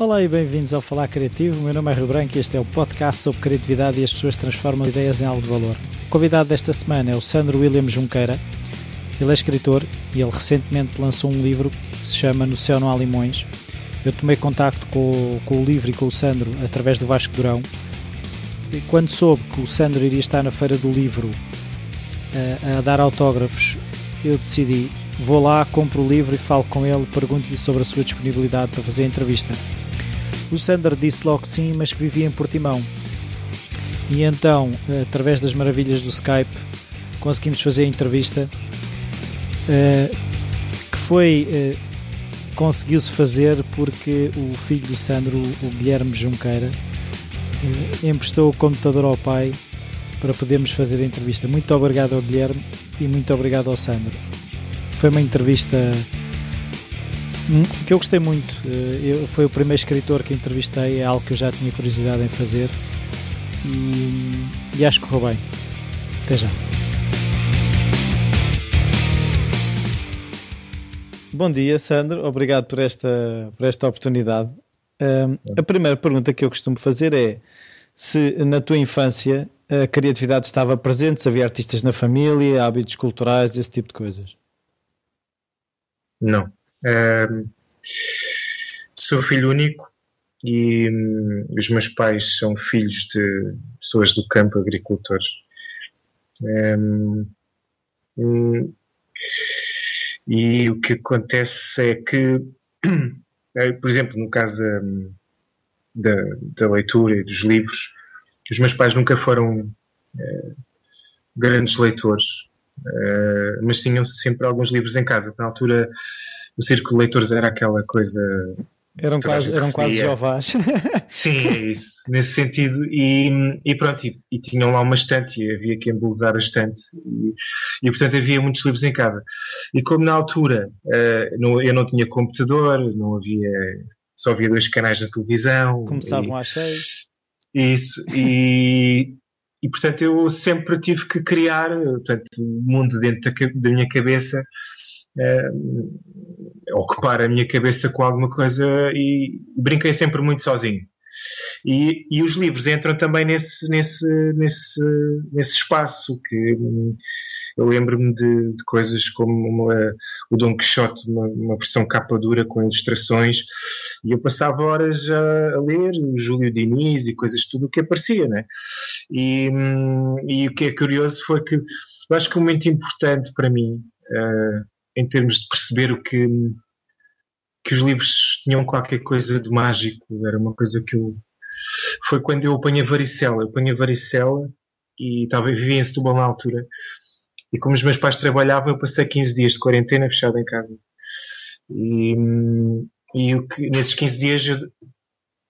Olá e bem-vindos ao Falar Criativo. Meu nome é Rio Branco e este é o podcast sobre criatividade e as pessoas transformam ideias em algo de valor. O convidado desta semana é o Sandro William Junqueira. Ele é escritor e ele recentemente lançou um livro que se chama No Céu Não Há Limões. Eu tomei contacto com, com o livro e com o Sandro através do Vasco Durão. E quando soube que o Sandro iria estar na Feira do Livro a, a dar autógrafos, eu decidi vou lá, compro o livro e falo com ele, pergunto-lhe sobre a sua disponibilidade para fazer a entrevista. O Sander disse logo sim, mas que vivia em Portimão. E então, através das maravilhas do Skype, conseguimos fazer a entrevista uh, que foi uh, conseguiu-se fazer porque o filho do Sandro, o Guilherme Junqueira, uh, emprestou o computador ao pai para podermos fazer a entrevista. Muito obrigado ao Guilherme e muito obrigado ao Sandro. Foi uma entrevista que eu gostei muito. Eu, foi o primeiro escritor que entrevistei, é algo que eu já tinha curiosidade em fazer e, e acho que correu bem. Até já. Bom dia, Sandro. Obrigado por esta, por esta oportunidade. Um, a primeira pergunta que eu costumo fazer é se na tua infância a criatividade estava presente, se havia artistas na família, hábitos culturais, esse tipo de coisas. Não. Um, sou filho único e um, os meus pais são filhos de pessoas do campo, agricultores. Um, e o que acontece é que, por exemplo, no caso da, da, leitura e dos livros, os meus pais nunca foram uh, grandes leitores, uh, mas tinham sempre alguns livros em casa. Na altura, o círculo de leitores era aquela coisa. Eram quase, eram quase jovás. Sim, é isso, nesse sentido. E, e pronto, e, e, tinham lá uma estante, e havia que embelezar a estante, e, e, portanto havia muitos livros em casa. E como na altura uh, não, eu não tinha computador, não havia, só havia dois canais de televisão. Começavam às seis. Isso, e, e portanto eu sempre tive que criar portanto, o mundo dentro da, da minha cabeça, uh, ocupar a minha cabeça com alguma coisa e brinquei sempre muito sozinho. E, e os livros entram também nesse, nesse, nesse, nesse espaço que eu lembro-me de, de, coisas como uma, o Dom Quixote, uma, uma, versão capa dura com ilustrações, e eu passava horas a, a ler o Júlio Diniz e coisas, tudo o que aparecia, né? E, e o que é curioso foi que eu acho que um momento importante para mim, uh, em termos de perceber o que, que os livros tinham qualquer coisa de mágico, era uma coisa que eu. Foi quando eu apanhei varicela. Eu apanhei varicela e estava vivia em Setúbal na altura e como os meus pais trabalhavam, eu passei 15 dias de quarentena fechado em casa. E, e o que, nesses 15 dias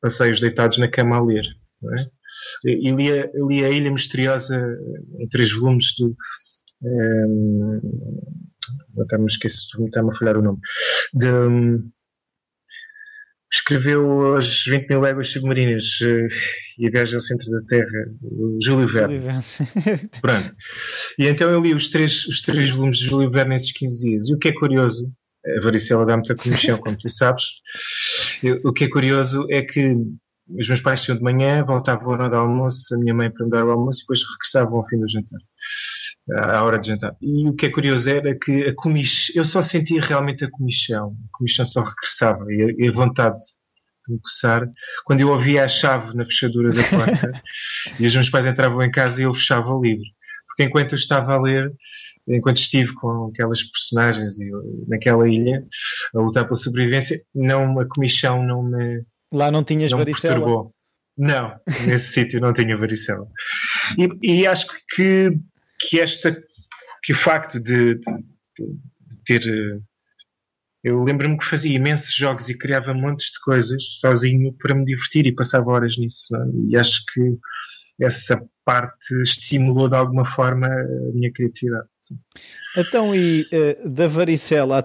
passei-os deitados na cama a ler. É? E li, li, a Ilha Misteriosa em três volumes do. Um, até me esqueço, está-me a falhar o nome. De, um, escreveu as 20 mil léguas submarinas uh, e a viagem ao centro da Terra, Júlio Verne. Pronto. E então eu li os três, os três volumes de Júlio Verne nesses 15 dias. E o que é curioso, a varicela dá muita comichão, como tu sabes, eu, o que é curioso é que os meus pais tinham de manhã, voltavam à hora do almoço, a minha mãe para me dar o almoço e depois regressavam ao fim do jantar à hora de jantar. E o que é curioso era que a comichão, eu só sentia realmente a comichão. A comichão só regressava e a, e a vontade de me coçar quando eu ouvia a chave na fechadura da porta e os meus pais entravam em casa e eu fechava o livro. Porque enquanto eu estava a ler, enquanto estive com aquelas personagens naquela ilha a lutar pela sobrevivência, não, a comichão não me. Lá não tinhas não varicela? Perturbou. Não, nesse sítio não tinha varicela. E, e acho que que esta que o facto de, de, de ter eu lembro-me que fazia imensos jogos e criava montes de coisas sozinho para me divertir e passava horas nisso e acho que essa parte estimulou de alguma forma a minha criatividade. Então, e uh, da varicela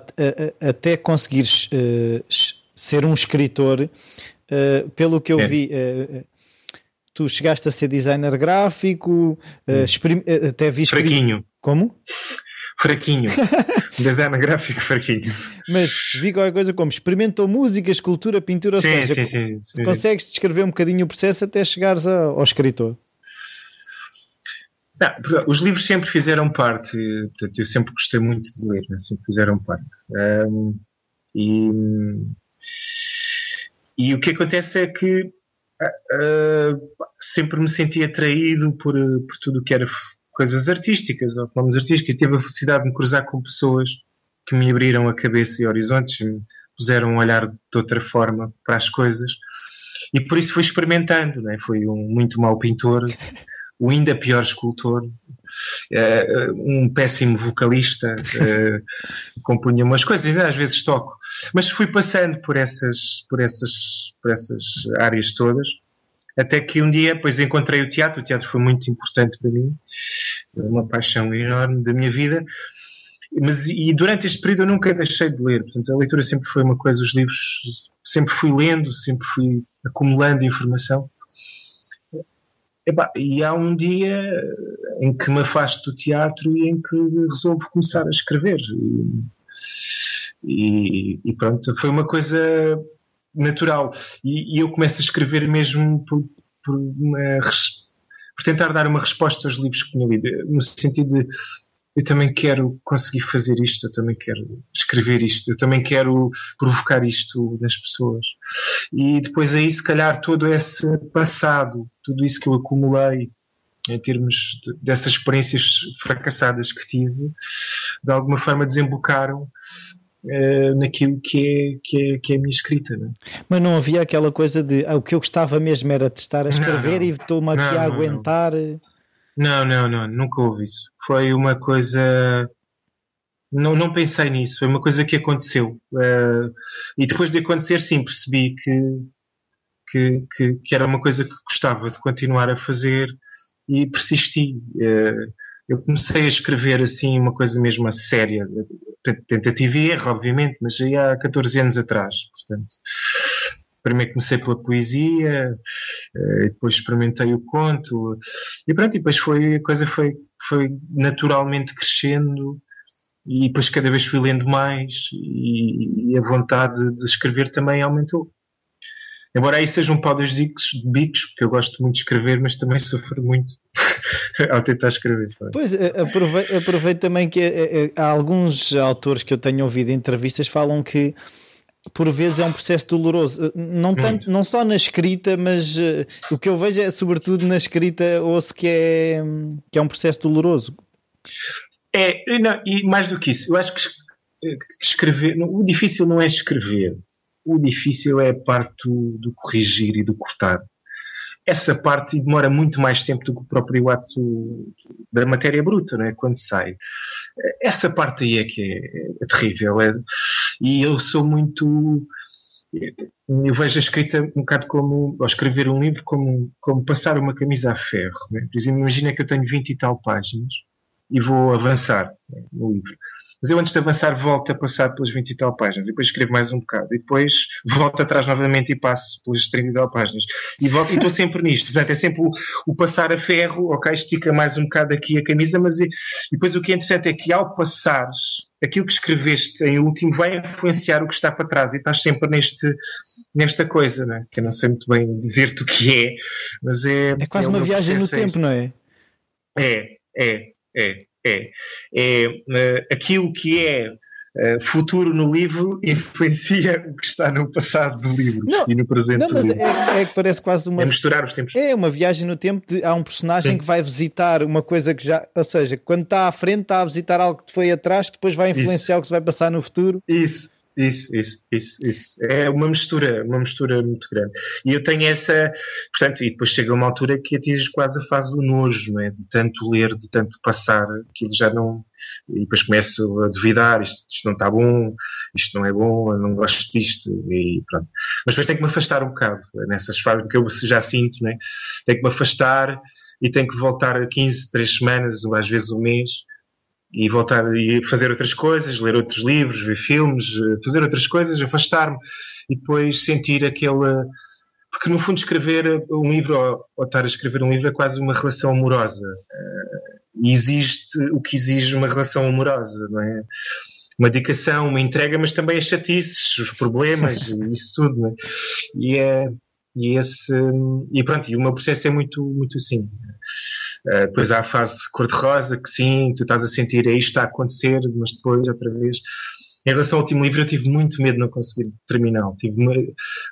até conseguires uh, ser um escritor, uh, pelo que eu é. vi, tu chegaste a ser designer gráfico, uh, até vi Fraquinho. Como? fraquinho. um design gráfico fraquinho. Mas vi qualquer coisa como experimentou música, escultura, pintura, ou sim, seja, sim, sim, sim, consegues descrever um bocadinho o processo até chegares ao escritor. Não, os livros sempre fizeram parte, portanto, eu sempre gostei muito de ler, né? sempre fizeram parte. Um, e, e o que acontece é que uh, sempre me senti atraído por, por tudo o que era coisas artísticas, ou fenómenos artísticos, e tive a felicidade de me cruzar com pessoas que me abriram a cabeça e horizontes, me puseram um olhar de outra forma para as coisas. E por isso fui experimentando, né? fui um muito mau pintor, o ainda pior escultor, um péssimo vocalista, uh, compunha umas coisas, às vezes toco. Mas fui passando por essas, por essas, por essas áreas todas, até que um dia, pois encontrei o teatro. O teatro foi muito importante para mim, uma paixão enorme da minha vida. Mas, e durante este período eu nunca deixei de ler. Portanto, a leitura sempre foi uma coisa, os livros sempre fui lendo, sempre fui acumulando informação. E há um dia em que me afasto do teatro e em que resolvo começar a escrever. E, e pronto, foi uma coisa natural. E, e, eu começo a escrever mesmo por, por, uma, por tentar dar uma resposta aos livros que tinha lido, no sentido de eu também quero conseguir fazer isto, eu também quero escrever isto, eu também quero provocar isto nas pessoas. E depois aí, se calhar, todo esse passado, tudo isso que eu acumulei em termos de, dessas experiências fracassadas que tive, de alguma forma desembocaram uh, naquilo que é, que, é, que é a minha escrita. Não é? Mas não havia aquela coisa de ah, o que eu gostava mesmo era de estar a escrever não, não. e estou-me aqui não, a aguentar. Não, não, não, nunca houve isso. Foi uma coisa. Não, não pensei nisso, foi uma coisa que aconteceu. Uh, e depois de acontecer, sim, percebi que, que, que, que, era uma coisa que gostava de continuar a fazer e persisti. Uh, eu comecei a escrever assim uma coisa mesmo a séria, tentativa e erro, obviamente, mas aí há 14 anos atrás, portanto. Primeiro comecei pela poesia, eh, depois experimentei o conto, e pronto, e depois foi, a coisa foi, foi naturalmente crescendo, e depois cada vez fui lendo mais, e, e a vontade de escrever também aumentou. Embora aí seja um pau dos bicos, porque eu gosto muito de escrever, mas também sofro muito ao tentar escrever. Pois, eh, aproveito, aproveito também que eh, eh, há alguns autores que eu tenho ouvido em entrevistas falam que por vezes é um processo doloroso, não, tanto, não só na escrita, mas uh, o que eu vejo é sobretudo na escrita ouço que é, que é um processo doloroso. É, não, e mais do que isso, eu acho que, que escrever, o difícil não é escrever, o difícil é a parte do, do corrigir e do cortar essa parte demora muito mais tempo do que o próprio ato da matéria bruta, não é? quando sai. Essa parte aí é que é, é terrível. É, e eu sou muito. Eu vejo a escrita um bocado como, ou escrever um livro, como, como passar uma camisa a ferro. Né? Por exemplo, imagina que eu tenho 20 e tal páginas e vou avançar né, no livro mas eu antes de avançar volto a passar pelas 20 e tal páginas, e depois escrevo mais um bocado, e depois volto atrás novamente e passo pelas 30 e tal páginas, e volto e estou sempre nisto. Portanto, é sempre o, o, passar a ferro, ok, estica mais um bocado aqui a camisa, mas e, e depois o que é interessante é que ao passares, aquilo que escreveste em último vai influenciar o que está para trás, e estás sempre neste nesta coisa, né? que eu não sei muito bem dizer-te o que é, mas é. É quase é uma viagem no tempo, não é? É, é, é é, é uh, aquilo que é uh, futuro no livro influencia o que está no passado do livro não, e no presente não, mas é, é, que parece quase uma. É misturar os tempos. É uma viagem no tempo de há um personagem Sim. que vai visitar uma coisa que já. Ou seja, quando está à frente, está a visitar algo que foi atrás, que depois vai influenciar Isso. o que se vai passar no futuro. Isso. Isso, isso, isso, isso. É uma mistura, uma mistura muito grande. E eu tenho essa, portanto, e depois chega uma altura que atinges quase a fase do nojo, não é? De tanto ler, de tanto passar, que já não. E depois começo a duvidar, isto, isto não está bom, isto não é bom, eu não gosto disto, e pronto. Mas depois tenho que me afastar um bocado nessas fases, porque eu já sinto, não é? Tenho que me afastar e tenho que voltar a 15, 3 semanas, ou às vezes um mês e voltar e fazer outras coisas, ler outros livros, ver filmes, eh, fazer outras coisas, afastar-me e depois sentir aquele. Porque no fundo, escrever um livro ou, ou, estar a escrever um livro é quase uma relação amorosa. Eh, e exige o que exige uma relação amorosa, não é? Uma dedicação, uma entrega, mas também as chatices, os problemas, isso tudo, não é? E, é, e esse, e pronto, e o meu processo é muito, muito assim. Uh, depois há a fase cor-de-rosa, que sim, tu estás a sentir, é isto está a acontecer, mas depois, outra vez, em relação ao último livro, eu tive muito medo de não conseguir terminá-lo. Tive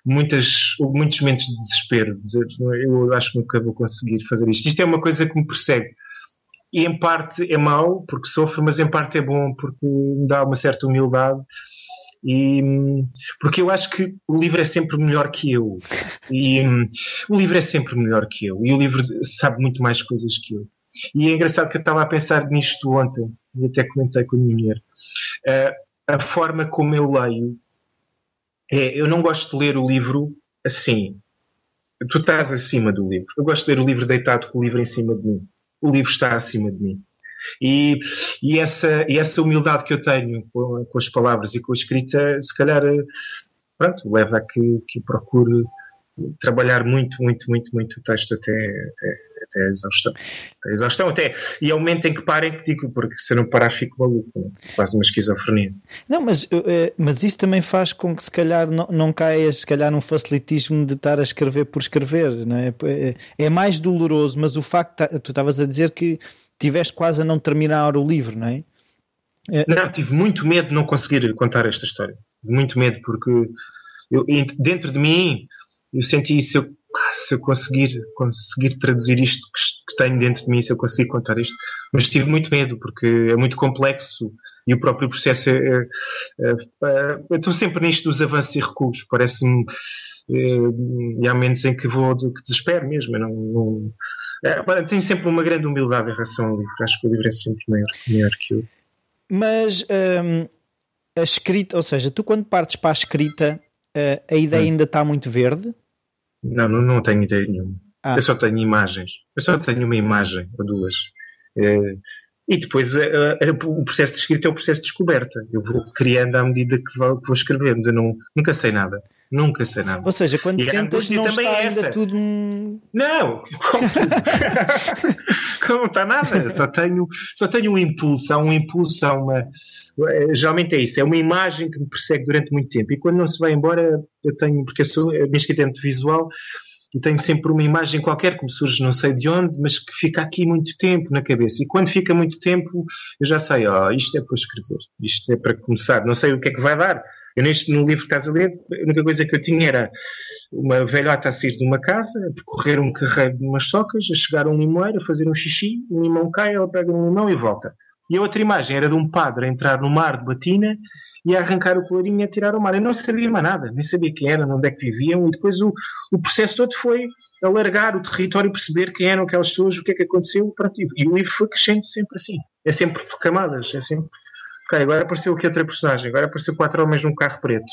muitas, muitos momentos de desespero, de dizer, eu acho que nunca vou conseguir fazer isto. Isto é uma coisa que me persegue. E em parte é mau, porque sofro, mas em parte é bom, porque me dá uma certa humildade. E, porque eu acho que o livro é sempre melhor que eu. E o livro é sempre melhor que eu. E o livro sabe muito mais coisas que eu. E é engraçado que eu estava a pensar nisto ontem, e até comentei com a minha mulher. Uh, a forma como eu leio é, eu não gosto de ler o livro assim. Tu estás acima do livro. Eu gosto de ler o livro deitado com o livro em cima de mim. O livro está acima de mim. E, e, essa, e essa humildade que eu tenho com, com, as palavras e com a escrita, se calhar, pronto, leva a que, que procure trabalhar muito, muito, muito, muito o texto até, até, até a exaustão. Até a exaustão, até. E é o momento em que parem que digo, porque se eu não parar fico maluco, quase uma esquizofrenia. Não, mas, eh, mas isso também faz com que se calhar não, não caias se calhar num facilitismo de estar a escrever por escrever, não é? É, é mais doloroso, mas o facto, tu estavas a dizer que tiveste quase a não terminar o livro, não é? é... Não, tive muito medo de não conseguir contar esta história. Muito medo, porque eu, dentro de mim eu senti se eu, se eu conseguir, conseguir traduzir isto que, tenho dentro de mim, se eu conseguir contar isto, mas tive muito medo porque é muito complexo e o próprio processo é, é, é, é eu estou sempre nisto dos avanços e recuos, parece-me e há momentos em que vou que desespero mesmo, não, não é, tenho sempre uma grande humildade em relação ao livro, acho que o livro é sempre maior, maior que eu. Mas hum, a escrita, ou seja, tu quando partes para a escrita, a ideia hum. ainda está muito verde? Não, não, não tenho ideia nenhuma. Ah. Eu só tenho imagens. Eu só tenho uma imagem ou duas. É, e depois é, é, o processo de escrita é o processo de descoberta. Eu vou criando à medida que vou, que vou escrevendo. Eu não, nunca sei nada. Nunca sei nada. Ou seja, quando e sentas não está é ainda tudo... Não! Como, não está nada. Só tenho, só tenho um impulso. Há um impulso, há uma... Geralmente é isso. É uma imagem que me persegue durante muito tempo. E quando não se vai embora, eu tenho... Porque eu sou, a minha escrita é muito visual e tenho sempre uma imagem qualquer que me surge não sei de onde, mas que fica aqui muito tempo na cabeça. E quando fica muito tempo, eu já sei, ó, oh, isto é para escrever, isto é para começar. Não sei o que é que vai dar. Eu neste, no livro que estás a ler, a única coisa que eu tinha era uma velhota a sair de uma casa, a percorrer um carreiro de umas socas, a chegar a um limoeiro, a fazer um xixi, um limão cai, ela pega um limão e volta. E a outra imagem era de um padre a entrar no mar de batina e a arrancar o colarinho e a tirar ao mar. Eu não sabia mais nada, nem sabia quem eram, onde é que viviam, e depois o, o processo todo foi alargar o território, perceber quem eram aquelas pessoas, o que é que aconteceu, pronto, e o livro foi crescendo sempre assim. É sempre por camadas, é sempre. Ok, agora apareceu aqui outra personagem, agora apareceu quatro homens num carro preto.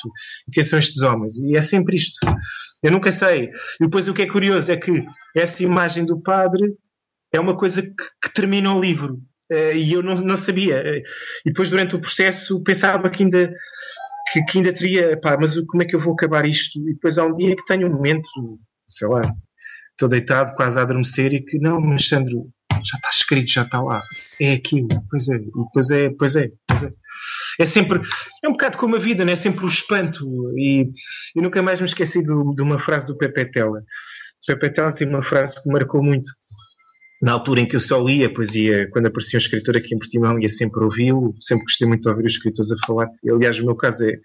Quem são estes homens? E é sempre isto. Eu nunca sei. E depois o que é curioso é que essa imagem do padre é uma coisa que, que termina o livro. Uh, e eu não, não sabia. Uh, e depois, durante o processo, pensava que ainda, que, que, ainda teria, pá, mas como é que eu vou acabar isto? E depois há um dia que tenho um momento, sei lá, estou deitado, quase a adormecer, e que não, mas Sandro, já está escrito, já está lá. É aquilo. Pois é, e depois é, pois é, pois é. É sempre, é um bocado como a vida, né? é sempre o espanto. E nunca mais me esqueci do, de uma frase do Pepe Tela. O Pepe Tela tem uma frase que marcou muito na altura em que eu só lia poesia, quando aparecia um escritor aqui em Portimão, ia sempre ouvi-lo, sempre gostei muito de ouvir os escritores a falar. Aliás, o meu caso é,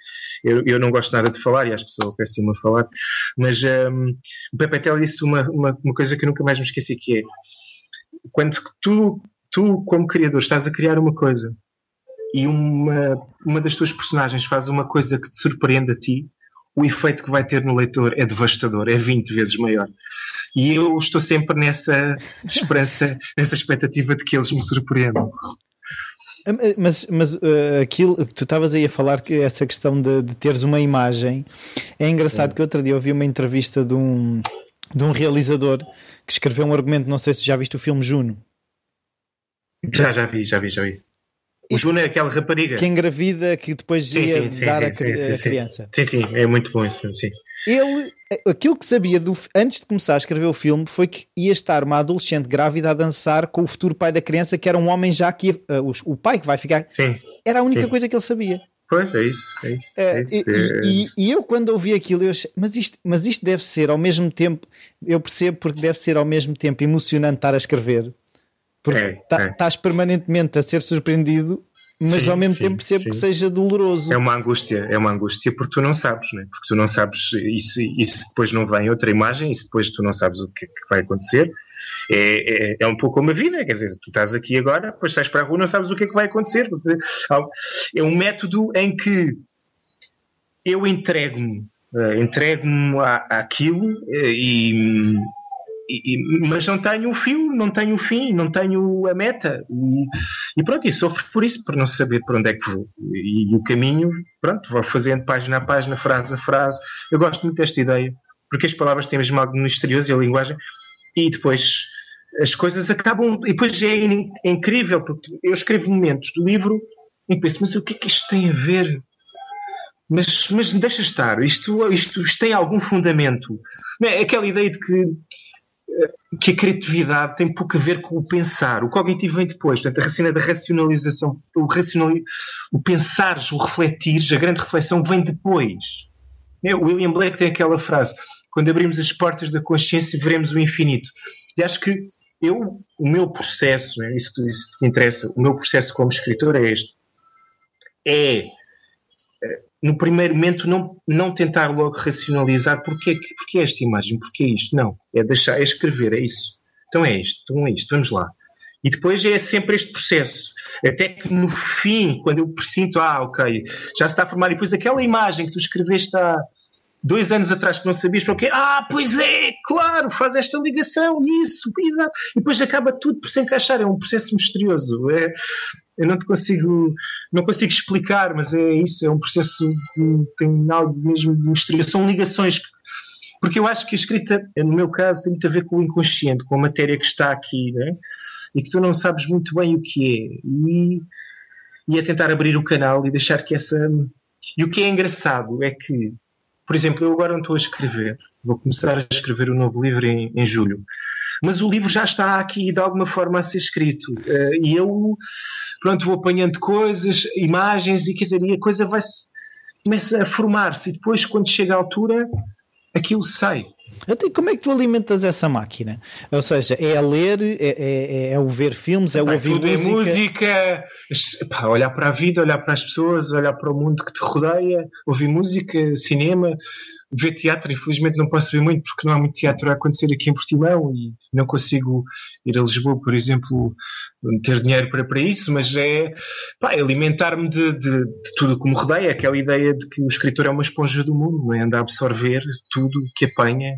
eu, eu não gosto nada de falar e acho que sou péssimo a falar, mas um, o Pepe Tel disse uma, uma, uma, coisa que eu nunca mais me esqueci, que é, quando tu, tu, como criador, estás a criar uma coisa e uma, uma das tuas personagens faz uma coisa que te surpreende a ti, o efeito que vai ter no leitor é devastador, é 20 vezes maior. E eu estou sempre nessa esperança, nessa expectativa de que eles me surpreendam. Mas, mas uh, aquilo que tu estavas aí a falar, que essa questão de, de teres uma imagem, é engraçado é. que outro dia ouvi uma entrevista de um, de um realizador que escreveu um argumento, não sei se já viste o filme Juno. Já, já vi, já vi, já vi. O Juno é aquela rapariga. Que engravida que depois sim, ia sim, dar sim, a, a, criança. Sim, sim, é muito bom esse filme, sim. Ele, aquilo que sabia do, antes de começar a escrever o filme foi que ia estar uma adolescente grávida a dançar com o futuro pai da criança, que era um homem já que ia, uh, o, o, pai que vai ficar. Sim. Era a única Sim. coisa que ele sabia. Pois é isso. É isso, é isso. E, e, e, eu, quando ouvi aquilo, eu achei, mas isto, mas isto deve ser ao mesmo tempo, eu percebo porque deve ser ao mesmo tempo emocionante estar a escrever, porque É, tá- é. estás permanentemente a ser surpreendido, mas Sim, ao mesmo sim, tempo percebo sim. que seja doloroso. É uma angústia, é uma angústia porque tu não sabes, né? porque tu não sabes e se, e se depois não vem outra imagem e se depois tu não sabes o que, é que vai acontecer. É, é, é um pouco como a vida, quer dizer, tu estás aqui agora, depois sais para a rua não sabes o que é que vai acontecer. É um método em que eu entrego-me, eh, entrego-me àquilo eh, e, e- e- mas não tenho o fio, não tenho o fim, não tenho a meta. E, e pronto, e sofro por isso, por não saber para onde é que vou. E, o caminho, pronto, vou fazendo página a página, frase a frase. Eu gosto muito desta ideia, porque as palavras têm mesmo algo misterioso e a linguagem, e depois as coisas acabam. E depois é in- é incrível, porque eu escrevo momentos do livro e penso, mas o que é que isto tem a ver? Mas, mas deixa estar, isto, isto, isto tem algum fundamento. Não é? Aquela ideia de que que a criatividade tem pouco a ver com o pensar. O cognitivo vem depois. Portanto, a cena da racionalização, o, racionali... o pensares, o refletires, a grande reflexão vem depois. É, William Blake tem aquela frase: quando abrimos as portas da consciência, veremos o infinito. E acho que eu, o meu processo, é isso que, isso interessa, o meu processo como escritor é este. É no primeiro momento não, não tentar logo racionalizar porque, é que- porque é esta imagem, porque é isto. Não. É deixar, é escrever, é isso. Então é isto, então é isto, vamos lá. E depois é sempre este processo. Até que no fim, quando eu presinto, ah, ok, já se está a formar, e depois aquela imagem que tu escreveste há dois anos atrás que não sabias para o quê, ah, pois é, claro, faz esta ligação, isso, exato. E depois acaba tudo por se encaixar, é um processo misterioso. É, eu não te consigo, não consigo explicar, mas é isso, é um processo que tem algo mesmo de misterioso. São ligações que porque eu acho que a escrita, no meu caso, tem muito a ver com o inconsciente, com a matéria que está aqui, né? e que tu não sabes muito bem o que é. E, e é tentar abrir o canal e deixar que essa. E o que é engraçado é que, por exemplo, eu agora não estou a escrever, vou começar a escrever o novo livro em, em julho. Mas o livro já está aqui de alguma forma a ser escrito. Eh, e eu, pronto, vou apanhando coisas, imagens, e quer dizer, e a coisa vai-se. começa a formar-se. E depois, quando chega a altura, aquilo sai. Então, como é que tu alimentas essa máquina? Ou seja, é a ler, é, é- é o ver filmes, é o ouvir tudo música. é música, pá, olhar para a vida, olhar para as pessoas, olhar para o mundo que te rodeia, ouvir música, cinema, ver teatro. Infelizmente não posso ver muito porque não há muito teatro a acontecer aqui em Portimão e não consigo ir a Lisboa, por exemplo, ter dinheiro para, para isso, mas é é alimentar-me de, de, de tudo que me rodeia, aquela ideia de que o escritor é uma esponja do mundo, é? anda a absorver tudo que apanha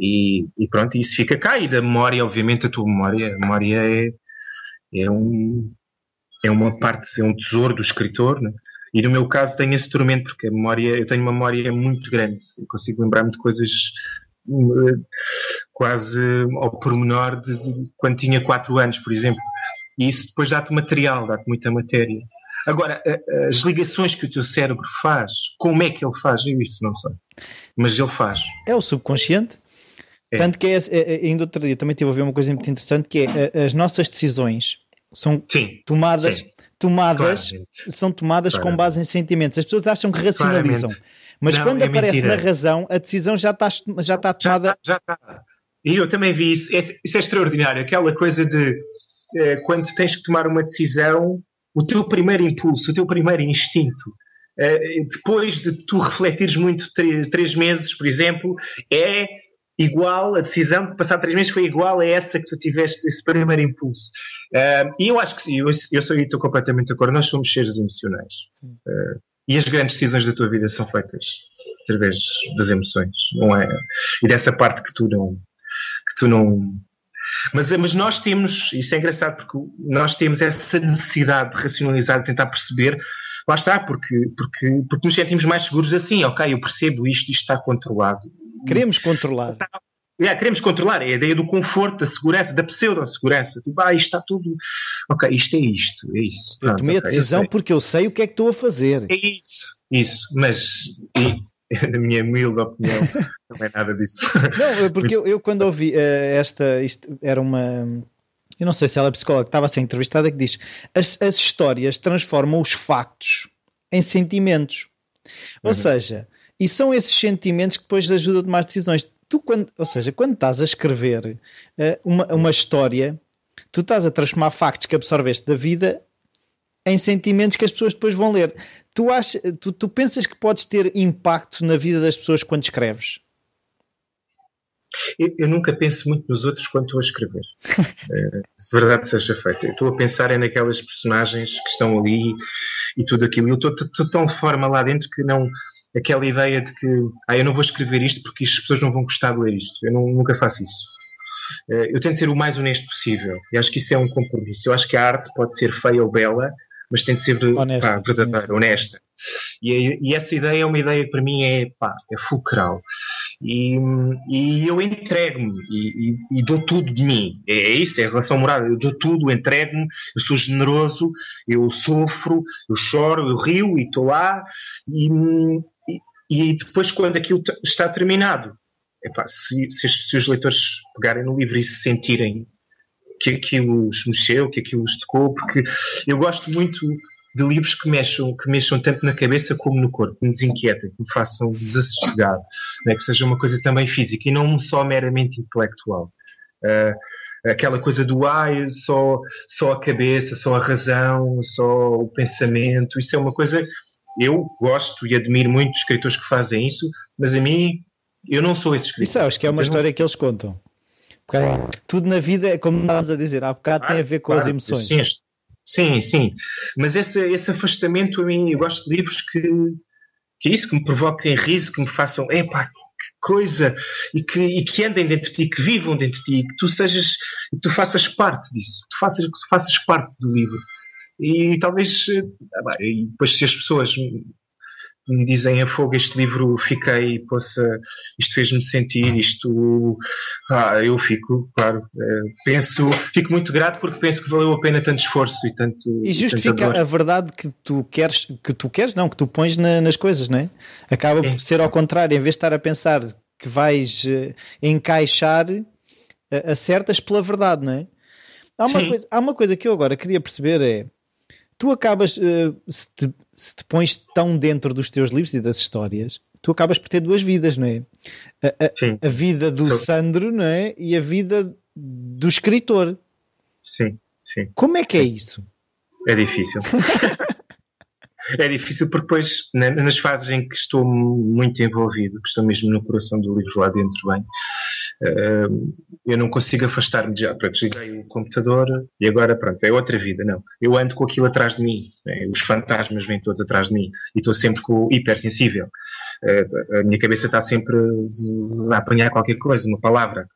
e, e pronto, isso fica cá. E da memória, obviamente, a tua memória, a memória é, é, um, é uma parte, é um tesouro do escritor, né? E no meu caso tenho esse tormento, porque a memória, eu tenho uma memória muito grande, eu consigo lembrar-me de coisas eh, quase ao pormenor de, de quando tinha 4 anos, por exemplo. E isso depois dá-te material, dá-te muita matéria. Agora, as ligações que o teu cérebro faz, como é que ele faz? Eu isso não sei. Mas ele faz. É o subconsciente. É. Tanto que é, é, é- ainda outro dia também estive a ver uma coisa muito interessante que é as nossas decisões são Sim, tomadas, Sim. tomadas claramente. são tomadas com Claramente. base em sentimentos. As pessoas acham que racionalizam, Claramente. mas Não, quando é aparece mentira. na razão, a decisão já está, já está tomada. já está. E eu também vi isso. Esse- Isso é extraordinário. Aquela coisa de eh, quando tens que tomar uma decisão, o teu primeiro impulso, o teu primeiro instinto, eh, depois de tu refletires muito três meses, por exemplo, é igual, a decisão de passar três meses foi igual a essa que tu tiveste, esse primeiro impulso. Eh, e eu acho que sim, eu, eu sou e estou completamente de acordo. Nós somos seres emocionais. Eh, e as grandes decisões da tua vida são feitas através das emoções, não é? E dessa parte que tu não, que tu não. Mas, mas nós temos, isso é engraçado porque nós temos essa necessidade de racionalizar, de tentar perceber, lá está, porque, porque, porque nos sentimos mais seguros assim, ok, eu percebo isto, isto está controlado. Queremos controlar. Yeah, queremos controlar, é a ideia do conforto, da segurança, da pseudo-segurança. Tipo, ah, isto está tudo. Ok, isto é isto, é isso. Eu Pronto, tomei a ok, eu decisão sei. porque eu sei o que é que estou a fazer. É isso, isso. Mas, na minha humilde opinião, não é nada disso. Não, é porque eu, eu, quando ouvi uh, esta, isto era uma. Eu não sei se ela é psicóloga, estava a ser entrevistada, que diz: as, as histórias transformam os factos em sentimentos. Ou uhum. seja, e são esses sentimentos que depois ajudam a tomar decisões. Tu, quando, ou seja, quando estás a escrever uh, uma, uma história, tu estás a transformar factos que absorveste da vida em sentimentos que as pessoas depois vão ler. Tu, achas, tu, tu pensas que podes ter impacto na vida das pessoas quando escreves? Eu, eu, nunca penso muito nos outros quando estou a escrever. é, se verdade seja feita. Estou a pensar é naquelas personagens que estão ali e tudo aquilo. Eu estou, de forma lá dentro que não. Aquela ideia de que ah, eu não vou escrever isto porque as pessoas não vão gostar de ler isto. Eu não, nunca faço isso. É, eu tento ser o mais honesto possível. E acho que isso é um compromisso. Eu acho que a arte pode ser feia ou bela, mas tem de ser honesta, verdadeira, honesta. E, e, essa ideia é uma ideia que para mim é, pá, é fulcral. E, e eu entrego-me e, e, dou tudo de mim. É, é isso, é a relação moral. Eu dou tudo, entrego-me, eu sou generoso, eu sofro, eu choro, eu rio e estou lá. E, e, depois, quando aquilo está terminado, epá, se, se, se os leitores pegarem no livro e se sentirem que aquilo os mexeu, que aquilo os tocou, porque eu gosto muito de livros que mexam, que mexam tanto na cabeça como no corpo, que me desinquietem, que me façam desassossegar, né? que seja uma coisa também física e não só meramente intelectual. Uh, aquela coisa do ai, só, só a cabeça, só a razão, só o pensamento, isso é uma coisa. Eu gosto e admiro muito escritores que fazem isso, mas a mim, eu não sou esse escritor. Isso acho que é uma história não... que eles contam. Tudo na vida, como estávamos a dizer há bocado, tem a ver com claro, as emoções. Sim, Sim, sim. Mas esse, esse afastamento a mim, eu gosto de livros que, que é isso, que me provoquem riso, que me façam, epá, que coisa, e que, e que andem dentro de ti, que vivam dentro de ti, que tu sejas, que tu faças parte disso, tu faças, que tu faças parte do livro. E talvez, ah, e depois se as pessoas me dizem a fogo este livro fiquei, possa, isto fez-me sentir, isto, ah, eu fico, claro, eh, penso, fico muito grato porque penso que valeu a pena tanto esforço e tanto. E justifica a verdade que tu queres, que tu queres, não, que tu pões na, nas coisas, não é? Acaba por ser ao contrário, em vez de estar a pensar que vais uh, encaixar, acertas pela verdade, não é? Há uma, coisa, há uma coisa que eu agora queria perceber é tu acabas, uh, se, te, se te pões tão dentro dos teus livros e das histórias, tu acabas por ter duas vidas, não é? A, a, a vida do Sandro, não é? E a vida do escritor. Sim, sim. Como é que é isso? É difícil. é difícil porque depois, nas fases em que estou muito envolvido, que estou mesmo no coração do livro lá dentro bem, eu não consigo afastar-me já. Pronto, desliguei o computador e agora, pronto, é outra vida. Não. Eu ando com aquilo atrás de mim. Né? Os fantasmas vêm todos atrás de mim e estou sempre com hipersensível. Uh, a minha cabeça está sempre a apanhar qualquer coisa, uma palavra.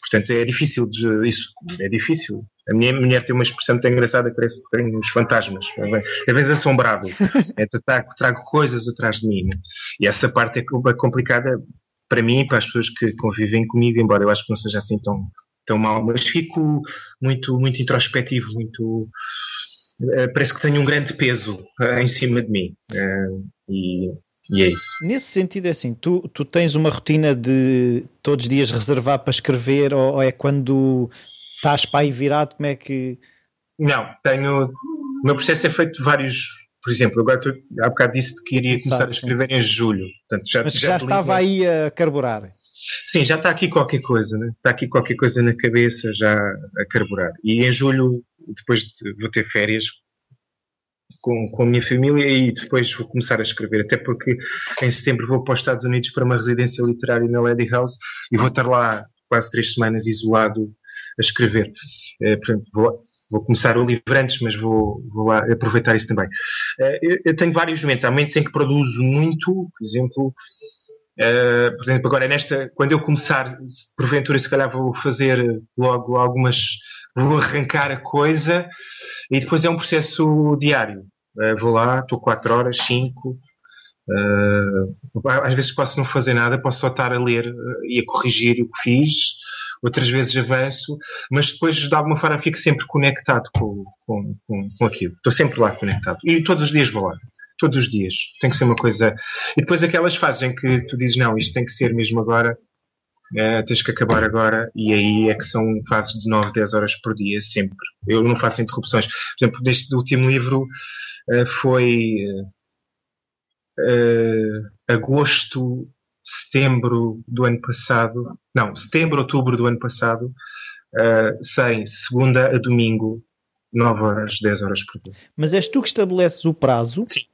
Portanto, é difícil de, isso. É difícil. A minha mulher tem uma expressão muito engraçada que parece que tem os fantasmas. É vezes assombrado. É, trago, trago coisas atrás de mim. Né? E essa parte é complicada para mim e para as pessoas que convivem comigo, embora eu acho que não seja assim tão, tão mal, mas fico muito, muito introspectivo, muito. Uh, parece que tenho um grande peso uh, em cima de mim. Uh, e, e, é isso. Nesse sentido, é assim: tu, tu tens uma rotina de todos os dias reservar para escrever, ou, ou é quando estás para aí virado? Como é que. Não, tenho. O meu processo é feito de vários por exemplo, agora tu, há bocado disse que iria começar a escrever sim. em julho. Portanto, já, Mas já, já estava aí a carburar. Sim, já está aqui qualquer coisa, né? está aqui qualquer coisa na cabeça já a carburar. E em julho, depois de, vou ter férias com, com a minha família e depois vou começar a escrever. Até porque em setembro vou para os Estados Unidos para uma residência literária na Lady House e vou estar lá quase três semanas isolado a escrever. É, portanto, vou, vou começar o livro antes, mas vou, vou aproveitar isso também. Uh, eu, eu, tenho vários momentos. Há momentos em que produzo muito, por exemplo, uh, por exemplo, agora nesta, quando eu começar, porventura, se calhar vou fazer logo algumas, vou arrancar a coisa e depois é um processo diário. Uh, vou lá, estou 4 horas, 5. às vezes posso não fazer nada, posso só estar a ler e a corrigir o que fiz outras vezes avanço, mas depois de alguma forma fico sempre conectado com, com, com, com aquilo. Estou sempre lá conectado. E todos os dias vou lá. todos os dias. Tem que ser uma coisa. E depois aquelas fases em que tu dizes, não, isto tem que ser mesmo agora, é, tens que acabar agora, e aí é que são fases de 9, 10 horas por dia, sempre. Eu não faço interrupções. Por exemplo, deste último livro uh, foi uh, agosto, setembro do ano passado, não, setembro, outubro do ano passado, uh, sem segunda a domingo, 9 horas, 10 horas por dia. Mas és tu que estabeleces o prazo? Sim.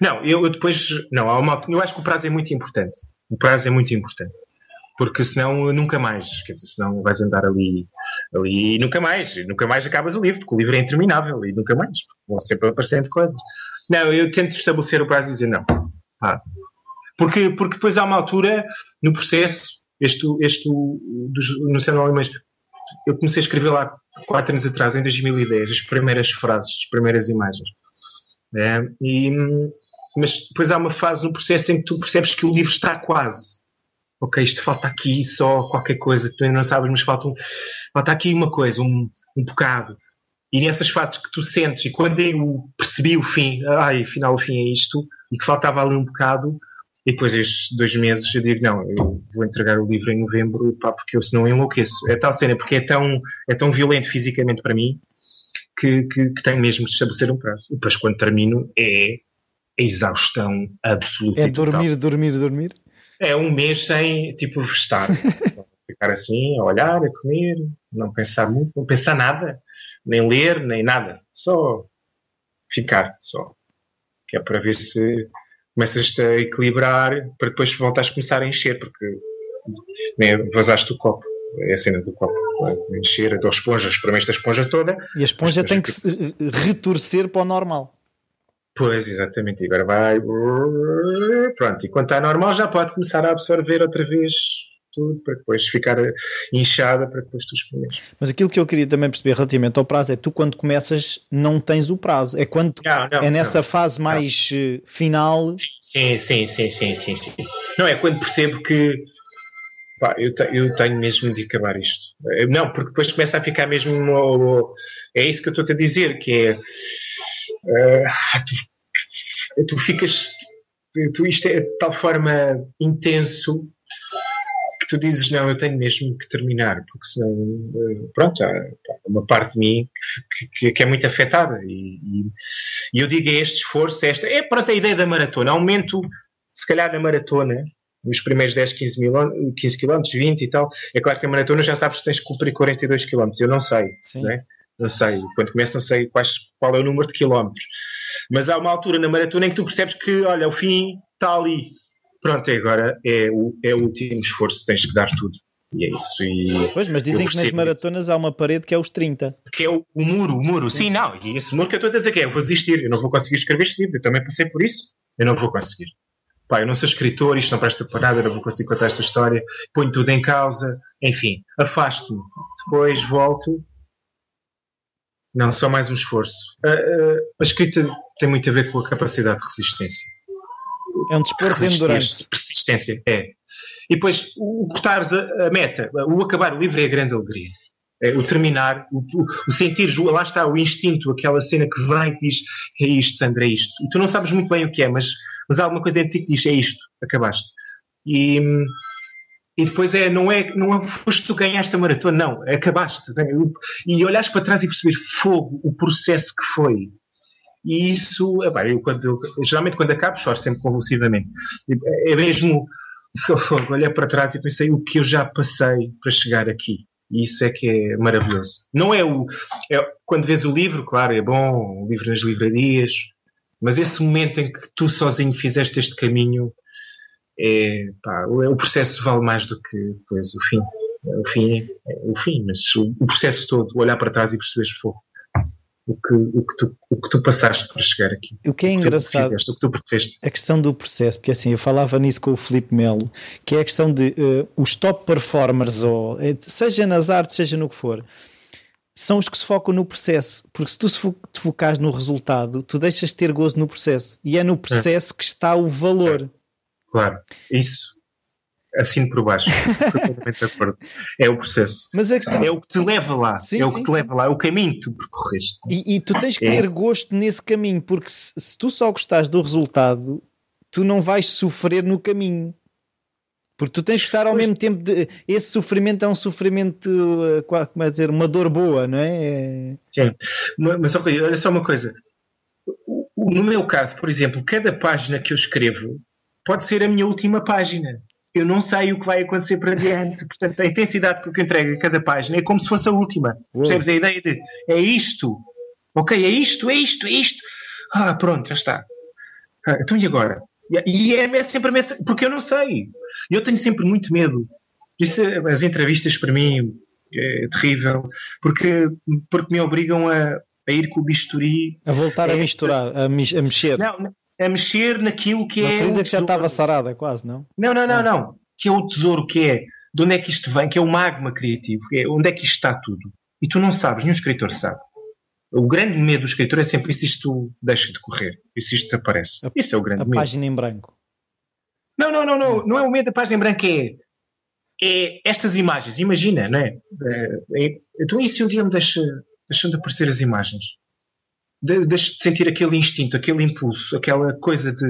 Não, eu, eu depois. Não, há uma, eu acho que o prazo é muito importante. O prazo é muito importante. Porque senão nunca mais, quer dizer, senão vais andar ali, ali e nunca mais, nunca mais acabas o livro, porque o livro é interminável e nunca mais, vão sempre aparecendo coisas. Não, eu tento estabelecer o prazo e dizer não. Ah. Porque, porque depois há uma altura no processo, este, este dos, no Céu Alemães, eu comecei a escrever lá quatro anos atrás, em 2010, as primeiras frases, as primeiras imagens. É, e, mas depois há uma fase no processo em que tu percebes que o livro está quase. Ok, isto falta aqui só qualquer coisa que tu ainda não sabes, mas falta, um, falta aqui uma coisa, um, um bocado. E nessas fases que tu sentes, e quando eu percebi o fim, ai, afinal o fim é isto, e que faltava ali um bocado, e depois estes dois meses eu digo, não, eu vou entregar o livro em novembro, pá, porque eu senão enlouqueço. É tal cena, porque é tão, é tão violento fisicamente para mim, que, que, que tenho mesmo de estabelecer um prazo. E depois quando termino é a exaustão absoluta. É dormir, dormir, dormir? É um mês sem, tipo, estar. Ficar assim, a olhar, a comer, não pensar muito, não pensar nada, nem ler, nem nada. Só ficar, só. Que é para ver se começas a equilibrar para depois voltares a começar a encher, porque né, vazaste o copo. É a cena do copo. Encher a tua esponja, experimenta a esponja toda. E a esponja tem que, que se retorcer para o normal. Pois, exatamente. E agora vai. Pronto, e quando está normal já pode começar a absorver outra vez tudo para depois ficar inchada para depois tu experimentes. Mas aquilo que eu queria também perceber relativamente ao prazo é tu quando começas não tens o prazo. É quando não, não, é nessa não, fase mais eh, final. Sim, sim, sim, sim, sim, sim. Não, é quando percebo que pá, eu, te, eu tenho mesmo de acabar isto. Eh, não, porque depois começa a ficar mesmo. É isso que eu estou a dizer, que é. Uh, tu, tu ficas. Tu, isto é de tal forma intenso que tu dizes, não, eu tenho mesmo que terminar, porque senão, eh, pronto, há uma parte de mim que, que, é muito afetada. E, e, eu digo, é este esforço, é esta, é pronto a ideia da maratona. Aumento, se calhar, na maratona, nos primeiros 10, 15, mil, 15 km, 20 e tal. É claro que a maratona já sabes que tens que cumprir 42 km. Eu não sei, né? não sei. Quando começo, não sei quais, qual é o número de quilómetros. Mas há uma altura na maratona em que tu percebes que, olha, o fim está ali pronto, agora é o, é o último esforço, tens que dar tudo. E é isso. E pois, mas dizem que nas maratonas isso. há uma parede que é os 30. Que é o, o muro, o muro. Sim, não. E esse muro que eu estou a dizer que é, eu vou desistir, eu não vou conseguir escrever este livro. Eu também passei por isso. Eu não vou conseguir. Pá, eu não sou escritor, isto não presta para nada, eu não vou conseguir contar esta história. Ponho tudo em causa. Enfim, afasto-me. Depois volto. Não, só mais um esforço. A, a, a escrita tem muito a ver com a capacidade de resistência. É um desporto de endurance. Persistência, é. E depois, o cortares a, a, meta, o acabar o livro é a grande alegria. É, o terminar, o, o, sentir, lá está o instinto, aquela cena que vem e diz é isto, Sandra, é isto. E tu não sabes muito bem o que é, mas, mas há alguma coisa dentro de ti que diz é isto, acabaste. E, e depois é, não é, não é foste tu ganhaste a maratona, não, acabaste. Né? E olhares para trás e perceber fogo, o processo que foi. E isso, epá, eu, quando, eu, geralmente quando acabo choro sempre convulsivamente. É mesmo, olhei para trás e pensei o que eu já passei para chegar aqui. E isso é que é maravilhoso. Não é o. É, quando vês o livro, claro, é bom, o livro nas livrarias, mas esse momento em que tu sozinho fizeste este caminho, é, pá, o, o processo vale mais do que depois o fim. O fim é, o fim, mas o, o processo todo, olhar para trás e perceber fogo o que, o que, tu, o que tu passaste para chegar aqui. O que é engraçado, fizeste, o que tu fizeste. a questão do processo, porque assim, eu falava nisso com o Felipe Melo, que é a questão de uh, os top performers, ou, eh, seja nas artes, seja no que for, são os que se focam no processo, porque se tu te focares no resultado, tu deixas de ter gozo no processo, e é no processo é. que está o valor. Claro, isso assino por baixo. Completamente de acordo. É o processo. Mas questão... É o que te leva lá. Sim, é o que te sim. leva lá. É o caminho que tu percorreste. E, e tu tens que é. ter gosto nesse caminho, porque se, se tu só gostares do resultado, tu não vais sofrer no caminho. Porque tu tens que estar ao pois. mesmo tempo de. Esse sofrimento é um sofrimento, eh, como é dizer, uma dor boa, não é? Sim. Mas, olha só uma coisa. No meu caso, por exemplo, cada página que eu escrevo pode ser a minha última página. Eu não sei o que vai acontecer para diante. Portanto, a intensidade que eu entrego a cada página é como se fosse a última. Uou. Percebes a ideia de é isto? Ok, é isto, é isto, é isto. Ah, pronto, já está. Ah, então e agora? E é sempre a mesma, porque eu não sei. Eu tenho sempre muito medo. Isso, as entrevistas para mim é terrível, porque, porque me obrigam a, a ir com o bisturi. A voltar é, a misturar, a, a mexer. Não, a mexer naquilo que Na é. ferida que já estava sarada, quase, não? Não, não, não, não. Que é o tesouro, que é de onde é que isto vem, que é o magma criativo, que é onde é que isto está tudo. E tu não sabes, nenhum escritor sabe. O grande medo do escritor é sempre se isto deixa de correr, se isto desaparece. A, Isso é o grande a medo. A página em branco. Não, não, não, não. Não é o medo da página em branco, é, é estas imagens. Imagina, não é? é, é então, e se um dia me deixa, deixam de aparecer as imagens? De, deixo de sentir aquele instinto, aquele impulso, aquela coisa de.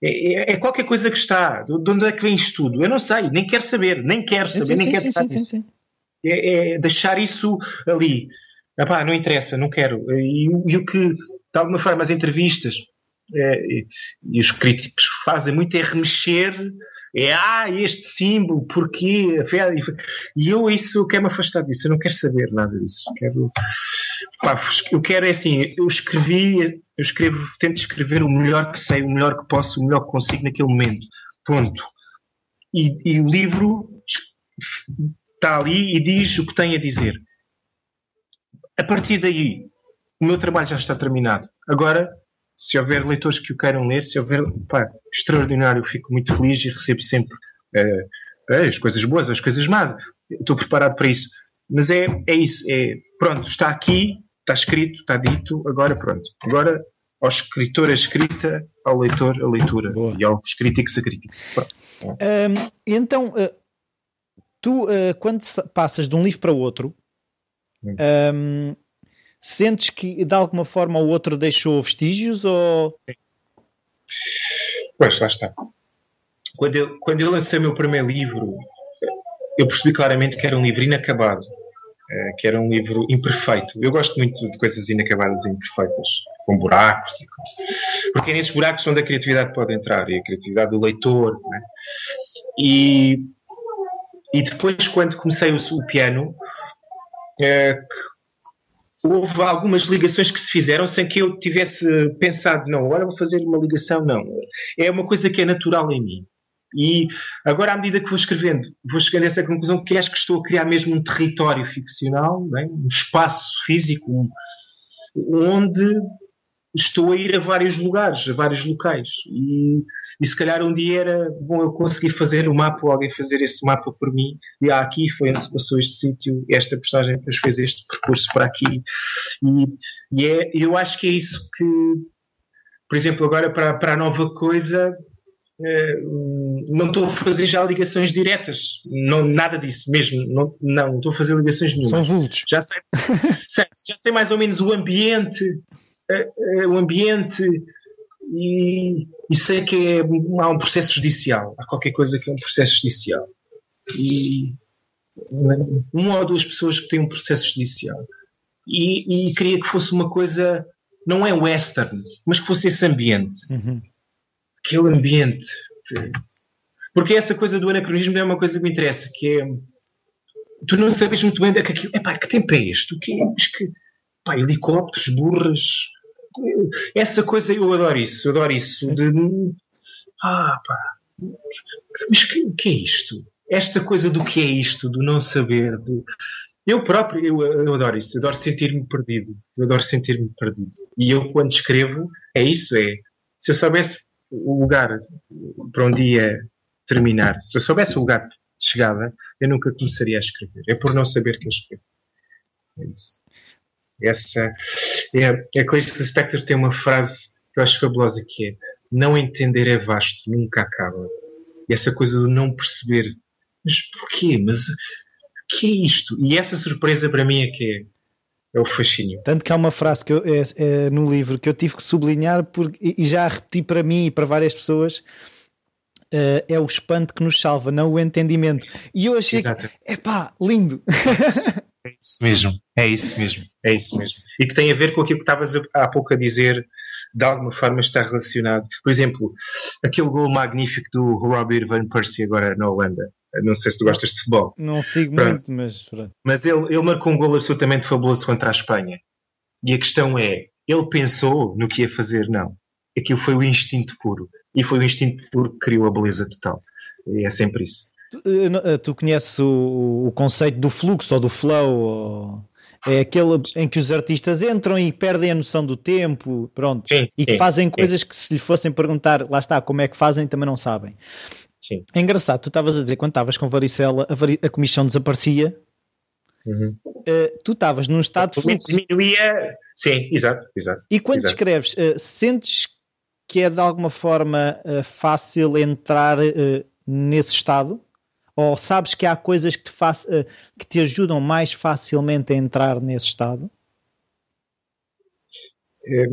É, é, é, qualquer coisa que está. De onde é que vem isto tudo? Eu não sei, nem quero saber, nem quero saber, sim, nem sim, quero sim, sim, sim, É, é deixar isso ali. Epá, não interessa, não quero. E, e, o que, de alguma forma, as entrevistas é, e, e, os críticos fazem muito é remexer, é ah, este símbolo, porquê? E eu isso quero me afastar disso, eu não quero saber nada disso. Quero, pá, eu quero é assim, eu escrevi, eu escrevo, tento escrever o melhor que sei, o melhor que posso, o melhor que consigo naquele momento. Ponto. E, e o livro está ali e diz o que tem a dizer a partir daí, o meu trabalho já está terminado. Agora, se houver leitores que o queiram ler, se houver, pá, extraordinário, fico muito feliz e recebo sempre uh, as coisas boas, as coisas más. Estou preparado para isso. Mas é, é isso, é pronto, está aqui, está escrito, está dito, agora pronto. Agora ao escritor a escrita, ao leitor a leitura Boa. e aos críticos a crítica. Então, uh, tu, quando passas de um livro para outro, um, sentes que de alguma forma o outro deixou vestígios ou. Sim. Pois, lá está. Quando eu, quando eu lancei o meu primeiro livro, eu percebi claramente que era um livro inacabado, eh, que era um livro imperfeito. Eu gosto muito de coisas inacabadas e imperfeitas, com buracos. Porque é nesses buracos onde a criatividade pode entrar, e a criatividade do leitor. Né? E, e depois, quando comecei o, o piano, é, houve algumas ligações que se fizeram sem que eu tivesse pensado, não, agora vou fazer uma ligação, não. É uma coisa que é natural em mim. E agora, à medida que vou escrevendo, vou chegando a essa conclusão que acho que estou a criar mesmo um território ficcional, é? um espaço físico, onde estou a ir a vários lugares, a vários locais. E, e se calhar um dia era bom eu conseguir fazer o um mapa ou alguém fazer esse mapa por mim. E ah, aqui foi onde se passou este sítio, esta postagem depois fez este percurso para aqui. E, e é, eu acho que é isso que, por exemplo, agora para, para a nova coisa. Eh, não estou a fazer já ligações diretas, não, nada disso mesmo, não, não estou a fazer ligações nenhumas. São vultos. Já sei, já sei mais ou menos o ambiente, o ambiente e, e, sei que é, há um processo judicial, há qualquer coisa que é um processo judicial. E uma ou duas pessoas que têm um processo judicial. E, e queria que fosse uma coisa, não é western, mas que fosse esse ambiente. Uhum. Aquele ambiente. Porque essa coisa do anacronismo é uma coisa que me interessa, que é tu não sabes muito bem é que aquilo, epá, que tempo é este? O que é? que, pá, helicópteros, burras, essa coisa eu adoro isso, eu adoro isso. De, ah, pá, mas o que, que, é isto? Esta coisa do que é isto, do não saber, do, eu próprio, eu, eu adoro isso, eu adoro sentir-me perdido, eu adoro sentir-me perdido. E eu, quando escrevo, é isso, é, se eu soubesse o lugar para um dia terminar, se eu soubesse o lugar de chegada, eu nunca começaria a escrever. É por não saber que eu escrevo. É isso. Essa é, a Clarice Lispector tem uma frase que eu acho fabulosa que é não entender é vasto, nunca acaba. E essa coisa de não perceber. Mas porquê? Mas o que é isto? E essa surpresa para mim é que é, é o fascínio. Tanto que há uma frase que eu, é, é, no livro que eu tive que sublinhar porque, e já repeti para mim e para várias pessoas. Uh, é o espanto que nos salva, não o entendimento. E eu achei Exato. que, epá, lindo. É isso mesmo, é isso mesmo, é isso mesmo. E que tem a ver com aquilo que estavas há pouco a dizer de alguma forma está relacionado. Por exemplo, aquele gol magnífico do Robert Van Persie agora na Holanda. Não sei se tu gostas de futebol. Não sigo pronto. muito, mas Mas ele, ele marcou um gol absolutamente fabuloso contra a Espanha. E a questão é, ele pensou no que ia fazer? Não. Aquilo foi o instinto puro. E foi o instinto puro que criou a beleza total. E é sempre isso. Tu, eh, eh, tu conheces o, o, conceito do fluxo ou do flow? Ou é aquele em que os artistas entram e perdem a noção do tempo, pronto, sim, e que sim, fazem coisas sim. que se lhe fossem perguntar, lá está, como é que fazem, também não sabem. Sim. É engraçado, tu estavas a dizer, quando estavas com varicela, a, vari... a comissão desaparecia, uhum. uh, tu estavas num estado de fluxo. Diminuía, sim, exato, exato. E quando exato. escreves, uh, sentes que é de alguma forma uh, fácil entrar nesse estado? Ou sabes que há coisas que te, eh, que te ajudam mais facilmente a entrar nesse estado? É,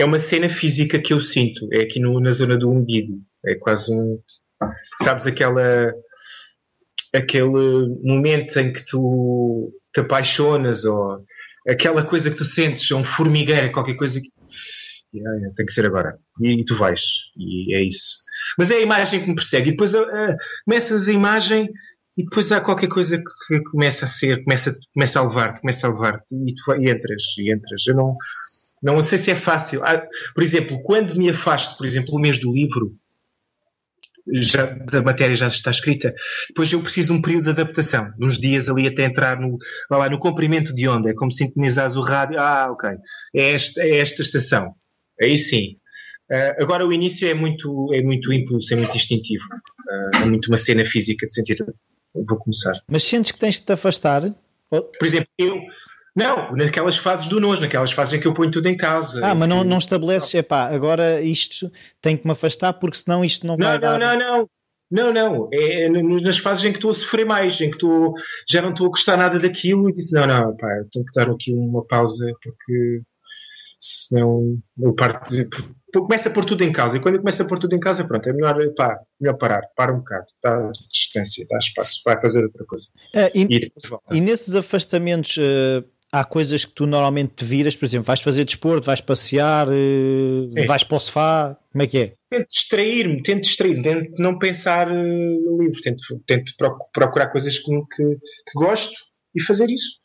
é uma cena física que eu sinto. É aqui no, na zona do umbigo. É quase um. Sabes aquela. aquele momento em que tu te apaixonas ou aquela coisa que tu sentes, é um formigueiro, qualquer coisa que. Yeah, tem que ser agora. E, e tu vais. E é isso. Mas é a imagem que me persegue. E depois uh, começas a imagem e depois há qualquer coisa que começa a ser, começa, começa a levar-te, começa a levar-te e tu e entras, e entras. Eu não, não sei se é fácil. Ah, por exemplo, quando me afasto, por exemplo, o mês do livro, já, da matéria já está escrita, depois eu preciso de um período de adaptação, uns dias ali até entrar no, lá, no comprimento de onda, é como sintonizares o rádio, ah, ok, é esta, é esta estação. Aí sim, Uh, agora o início é muito, é muito impulso, é muito instintivo. Uh, é muito uma cena física de sentir vou começar. Mas sentes que tens de te afastar? Por exemplo, eu não, naquelas fases do nós, naquelas fases em que eu ponho tudo em causa. Ah, mas não, não estabeleces, epá, agora isto tem que me afastar porque senão isto não, não vai não, dar. Não, não, não. Não, não. É nas fases em que estou a sofrer mais, em que estou, já não estou a gostar nada daquilo e disse, não, não, pá, tenho que dar aqui uma pausa porque senão eu parto de, começa a pôr tudo em casa. E quando começa a pôr tudo em casa pronto, é melhor, pá, melhor parar, para um bocado. Dá distância, dá espaço, vai fazer outra coisa. Uh, e, e, depois volta. e nesses afastamentos uh, há coisas que tu normalmente te viras, por exemplo, vais fazer desporto, vais passear uh, vais para o sofá, como é que é? Tento distrair-me, tento distrair-me. Tento não pensar no livro, tento, tento procurar coisas que, que, que gosto e fazer isso.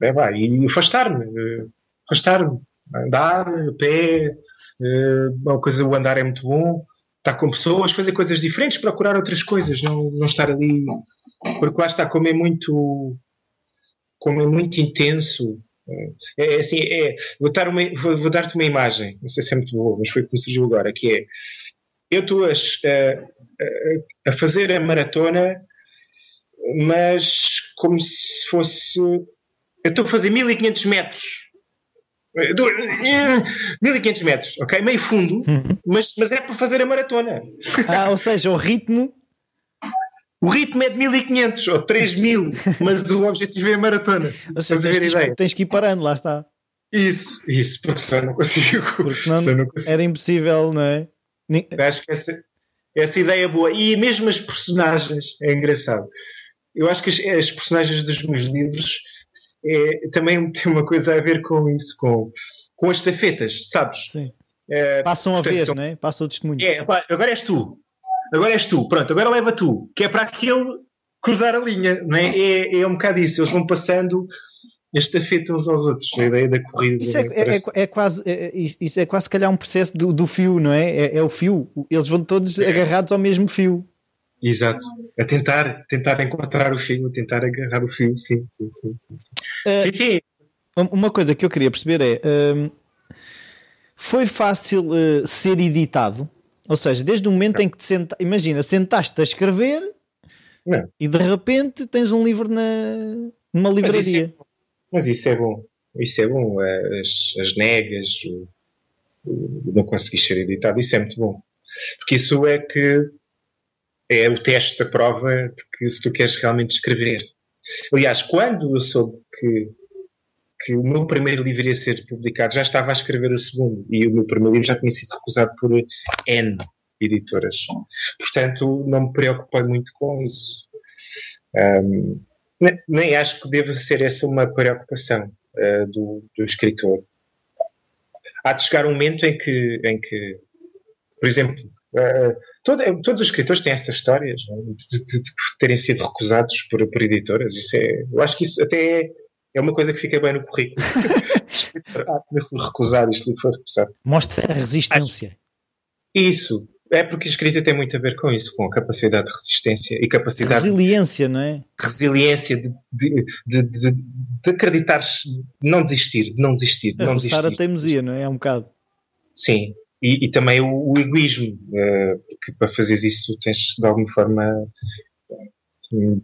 É, vai, e afastar-me afastar-me. Andar a pé, uma coisa, o andar é muito bom, estar com pessoas, fazer coisas diferentes, procurar outras coisas, não, não estar ali. Porque lá está, como é muito. Como é muito intenso. É, é assim, é, vou, dar uma, vou, vou dar-te uma imagem, não sei se é muito boa, mas foi como surgiu agora, que é eu estou a, a, a fazer a maratona, mas como se fosse. Eu estou a fazer 1500 metros 1500 metros, ok? Meio fundo, uhum. mas, mas é para fazer a maratona. Ah, ou seja, o ritmo. O ritmo é de 1500 ou 3000, mas o objetivo é a maratona. Ou seja, tens, que, tens que ir parando, lá está. Isso, isso, porque senão não consigo. Porque senão, senão não consigo. era impossível, não é? Acho que essa, essa ideia é boa. E mesmo as personagens, é engraçado. Eu acho que as, as personagens dos meus livros é, também tem uma coisa a ver com isso, com, com as estafetas, sabes? Sim. É, Passam a vez, são... não é? Passam o testemunho. É, pá, agora és tu. Agora és tu. Pronto, agora leva tu. Que é para aquele cruzar a linha, não é? É, é um bocado isso. Eles vão passando a estafeta uns aos outros. A ideia da corrida. Isso é, é, é, é quase, é, isso é quase, se calhar, um processo do, do fio, não é? é? É, o fio. Eles vão todos agarrados ao mesmo fio. Exato. A tentar, tentar encontrar o fio, a tentar agarrar o fio, sim, sim, sim. Sim, sim. Uh, sim, sim. Uma coisa que eu queria perceber é: uh, foi fácil uh, ser editado? Ou seja, desde o momento não. em que te senta, imagina, sentaste a escrever não. e de repente tens um livro na, numa livraria. Mas isso é, mas isso é bom. Isso é bom. As, as negas, o, o, não conseguir ser editado, isso é muito bom. Porque isso é que é o teste da prova de que se tu queres realmente escrever. Aliás, quando eu soube que, que o meu primeiro livro ia ser publicado, já estava a escrever o segundo e o meu primeiro livro já tinha sido recusado por N editoras. Portanto, não me preocupei muito com isso. Um, nem acho que deva ser essa uma preocupação uh, do, do, escritor. Há de chegar um momento em que, em que por exemplo, uh, todo, todos os escritores têm essas histórias é? de, de, de, terem sido recusados por, por editoras. Isso é, eu acho que isso até é, é uma coisa que fica bem no currículo. ah, fui recusado, isto foi recusado. Mostra a resistência. Acho, isso. É porque a escrita tem muito a ver com isso, com a capacidade de resistência e capacidade. Resiliência, não é? Resiliência de, de, de, de, de acreditares, não desistir, de não desistir. De não desistir. a teimosia, não é? É um bocado. Sim. E, e também o, o egoísmo, uh, porque para fazeres isso tens de alguma forma uh,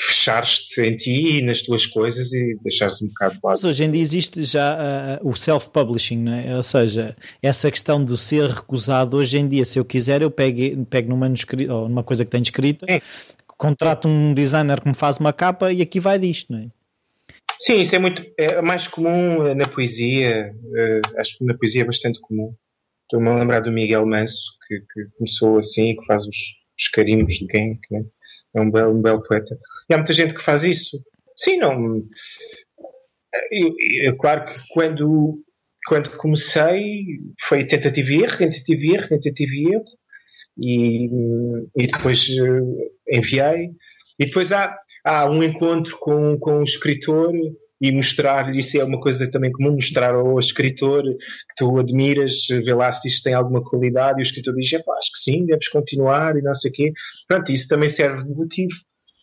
fechares-te em ti e nas tuas coisas e deixares um bocado de lado. Mas hoje em dia existe já uh, o self-publishing, não é? Ou seja, essa questão de ser recusado hoje em dia, se eu quiser, eu pego, pego num manuscrito ou numa coisa que tenho escrita, é. contrato um designer que me faz uma capa e aqui vai disto, não é? Sim, isso é muito é mais comum eh, na poesia. Uh, acho que na poesia é bastante comum. Estou-me a lembrar do Miguel Manso, que, que começou assim, que faz os, os carimbos de que, né? é um belo, um belo poeta. E há muita gente que faz isso. Sim, não. É claro que quando, quando comecei foi tentativa e erro, tentativa e erro, tentativa e erro, e, e depois uh, enviei. E depois há, há um encontro com, com um escritor e mostrar, isso é uma coisa também comum, mostrar ao escritor que tu admiras, ver lá se isto tem alguma qualidade, e o escritor diz, acho que sim, deves continuar, e não sei o quê. Pronto, isso também serve de motivo.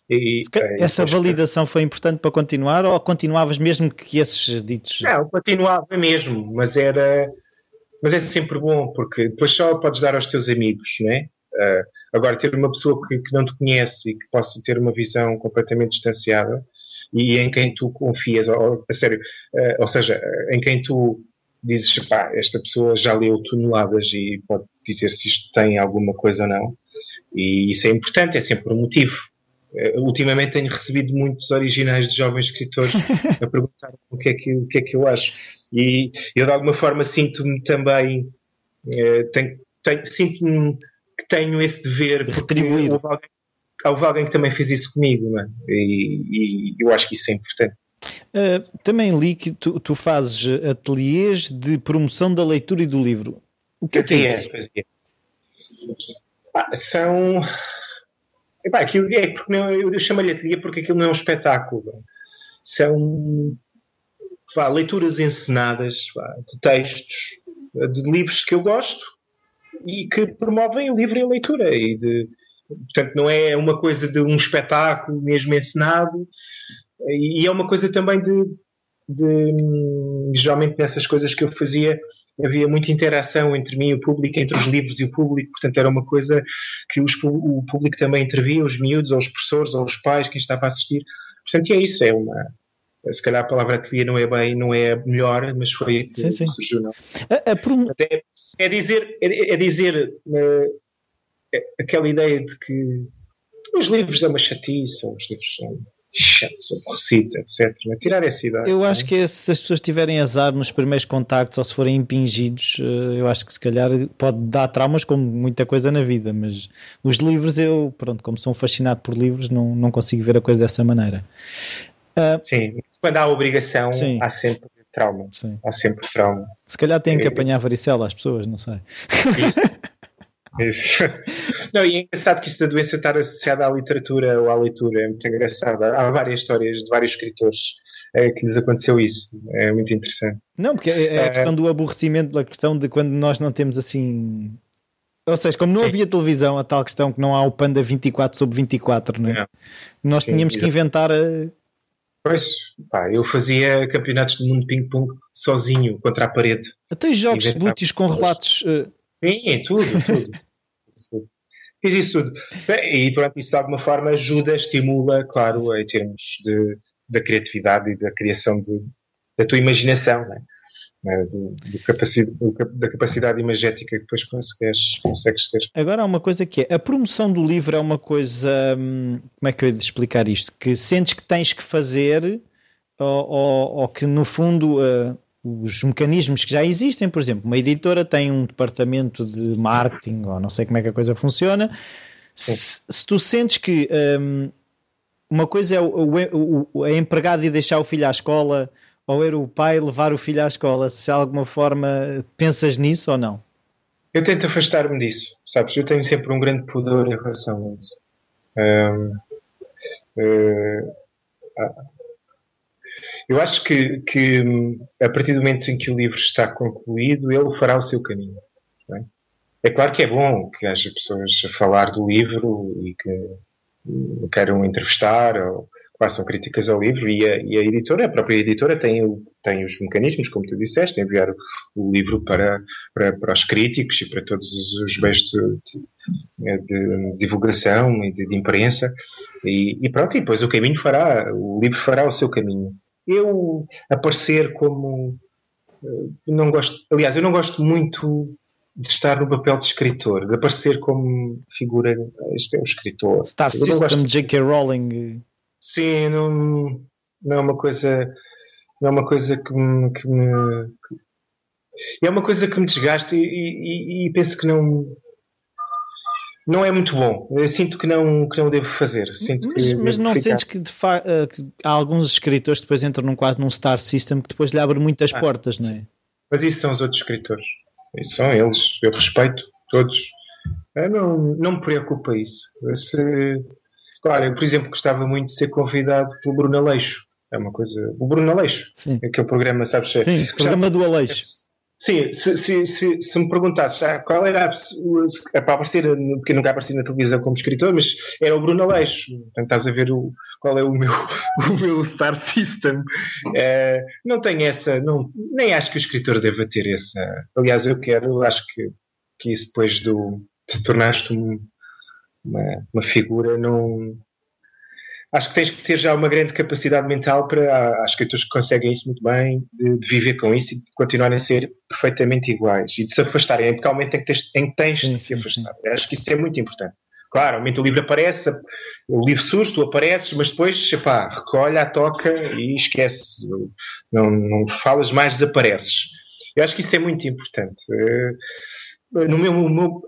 E, é, Essa validação foi importante para continuar ou continuavas mesmo que esses ditos? Não, continuava mesmo, mas era mas é sempre bom porque depois só podes dar aos teus amigos, não é? Uh, agora, ter uma pessoa que, que, não te conhece e que possa ter uma visão completamente distanciada e em quem tu confias, ou, a sério, uh, ou seja, em quem tu dizes, pá, esta pessoa já leu toneladas e pode dizer se isto tem alguma coisa ou não. E isso é importante, é sempre um motivo. Uh, ultimamente tenho recebido muitos originais de jovens escritores a perguntar o que é que, o que, é que eu acho. E eu, de alguma forma, sinto-me também. Uh, tenho, tenho, sinto-me que tenho esse dever de retribuir. Houve alguém, houve alguém que também fez isso comigo, é? e, e, eu acho que isso é importante. Uh, também li que tu, tu, fazes ateliês de promoção da leitura e do livro. O que é, que é, é isso? É. Ah, são Epá, aquilo é porque não, eu, eu chamo-lhe ateliê porque aquilo não é um espetáculo. São pá, leituras encenadas pá, de textos, de livros que eu gosto e que promovem o livro e a leitura. E de, portanto, não é uma coisa de um espetáculo mesmo encenado, e é uma coisa também de, de geralmente nessas coisas que eu fazia havia muita interação entre mim e o público, entre os livros e o público, portanto era uma coisa que os, o público também intervia, os miúdos, ou os professores, ou os pais, quem estava a assistir. Portanto, e é isso, é uma. Se calhar a palavra ateliê não é bem, não é melhor, mas foi que sim, sim. surgiu, não? A, a prom... é, é, dizer, é, é dizer uh, aquela ideia de que os livros é uma chatice, os livros são chatos, aborrecidos, etc. Mas tirar essa ideia. Eu acho é? que se as pessoas tiverem azar nos primeiros contactos ou se forem impingidos, eh, eu acho que se calhar pode dar traumas como muita coisa na vida, mas os livros eu, pronto, como sou fascinado por livros, não, não consigo ver a coisa dessa maneira. Uh, Sim, quando há obrigação, sim. há sempre trauma. Sim. Há sempre trauma. Se calhar têm que é. apanhar varicela às pessoas, não sei. Isso. Isso. Não, e é engraçado que isso da doença estar associada à literatura ou à leitura, é muito engraçado. Há várias histórias de vários escritores é, que lhes aconteceu isso. É muito interessante. Não, porque é, é a questão do aborrecimento, a questão de quando nós não temos assim. Ou seja, como não havia televisão, a tal questão que não há o Panda 24 sobre 24, não é? Nós Sim, tínhamos que inventar. A... Pois, pá, eu fazia campeonatos do mundo ping-pong sozinho contra a parede. Até jogos de bútios com relatos. Uh Sim, tudo, tudo. Fiz isso tudo. E pronto, isso de alguma forma ajuda, estimula, claro, sim, sim. em termos de, da criatividade e da criação de, da tua imaginação. Né? do, do capacidade, do, da capacidade imagética que depois consegues, consegues ter. Agora há uma coisa que é, a promoção do livro é uma coisa, hum, como é que eu ia explicar isto? Que sentes que tens que fazer ou, ou, ou que no fundo uh, os mecanismos que já existem, por exemplo, uma editora tem um departamento de marketing ou não sei como é que a coisa funciona, se, se, tu sentes que um, uma coisa é o, o, o, a empregada e deixar o filho à escola ou era o pai levar o filho à escola? Se de alguma forma pensas nisso ou não? Eu tento afastar-me disso, sabes? Eu tenho sempre um grande pudor em relação a isso. Um, uh, eu acho que, que, a partir do momento em que o livro está concluído, ele fará o seu caminho. É? é claro que é bom que haja pessoas a falar do livro e que queiram entrevistar ou façam críticas ao livro e a, e a, editora, a própria editora tem, tem os mecanismos, como tu disseste, enviar o, o livro para, para, para, os críticos e para todos os meios de, de, de, divulgação e de, de imprensa e, e, pronto, e depois o caminho fará, o livro fará o seu caminho. Eu aparecer como eh, não gosto, aliás, eu não gosto muito de estar no papel de escritor, de aparecer como figura, este é o escritor. Star System, J.K. Rowling. Sim, não, não é uma coisa. Não é uma coisa que me. Que me que, é uma coisa que me desgasta e, e, e, penso que não. Não é muito bom. Eu sinto que não, que não devo fazer. Sinto mas, mas não ficar... sentes que, de fa... Eh, que há alguns escritores que depois entram num, quase num star system que depois lhe abre muitas ah, portas, não é? Mas isso são os outros escritores. Isso são eles. Eu respeito todos. Eu não, não me preocupa isso. Se, Claro, eu, por exemplo, gostava muito de ser convidado pelo Bruno Aleixo. É uma coisa. O Bruno Aleixo. Sim. Aquele programa, sabes? Sim, o programa do Aleixo. Sim, se, se, se, se me perguntasses ah, qual era a, é para aparecer, porque nunca apareci na televisão como escritor, mas era o Bruno Aleixo. Portanto, estás a ver o, qual é o meu, o meu Star System. É, não tem essa, não, nem acho que o escritor deva ter essa. Aliás, eu quero, acho que, que isso depois do, te tornaste um, uma, uma figura não. Acho que tens que ter já uma grande capacidade mental para. Há escritores que conseguem isso muito bem, de, de, viver com isso e de continuarem a ser perfeitamente iguais e de se afastarem, porque há um momento em que tens, em que tens sim, de se afastar. Sim. Acho que isso é muito importante. Claro, ao momento o livro aparece, o livro surge, tu apareces, mas depois, epá, recolhe a toca e esquece. Não, não falas mais, desapareces. Eu acho que isso é muito importante. Eh, no meu, no meu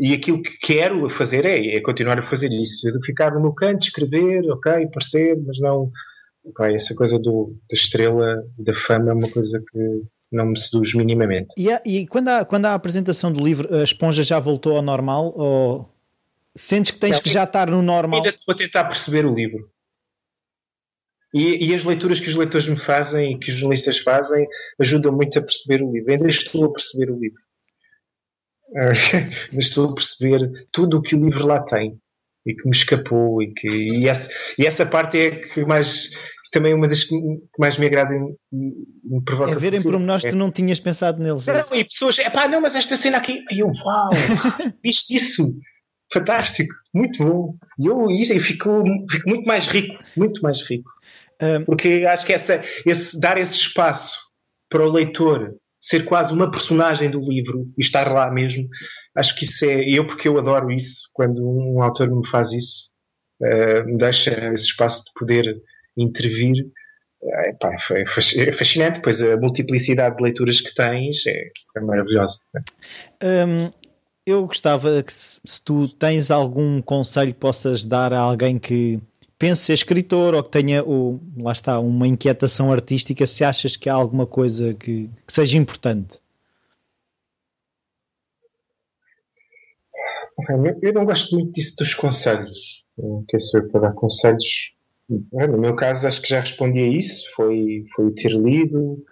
e aquilo que quero fazer é, é continuar a fazer isso. De ficar no canto, escrever, ok, parecer, mas não. Okay, essa coisa do, da estrela, da fama, é uma coisa que não me seduz minimamente. E, e quando, há, quando há a apresentação do livro, a esponja já voltou ao normal? Ou sentes que tens não, que já estar no normal? Ainda estou a tentar perceber o livro. E, e, as leituras que os leitores me fazem e que os jornalistas fazem ajudam muito a perceber o livro. Ainda estou a perceber o livro. mas estou a perceber tudo o que o livro lá tem e que me escapou e que e essa, e essa parte é que mais também uma das que mais me agrada e me provoca. É ver em pormenores que tu não tinhas pensado neles. É não, e pessoas, é pá, não, mas esta cena aqui, e eu, uau, viste isso? Fantástico, muito bom. E eu, isso, eu fico, fico muito mais rico, muito mais rico. Um, Porque acho que essa, esse, dar esse espaço para o leitor ser quase uma personagem do livro e estar lá mesmo. Acho que isso é. Eu, porque eu adoro isso, quando um autor me faz isso, uh, me deixa esse espaço de poder intervir. É, pá, é, é fascinante, pois a multiplicidade de leituras que tens é, é maravilhosa. Um, eu gostava que, se, se tu tens algum conselho possas dar a alguém que pense ser escritor ou que tenha, lá está, uma inquietação artística, se achas que há alguma coisa que, que seja importante? Eu não gosto muito disso dos conselhos. Não quero saber para dar conselhos. No meu caso, acho que já respondi a isso. Foi, foi ter lido,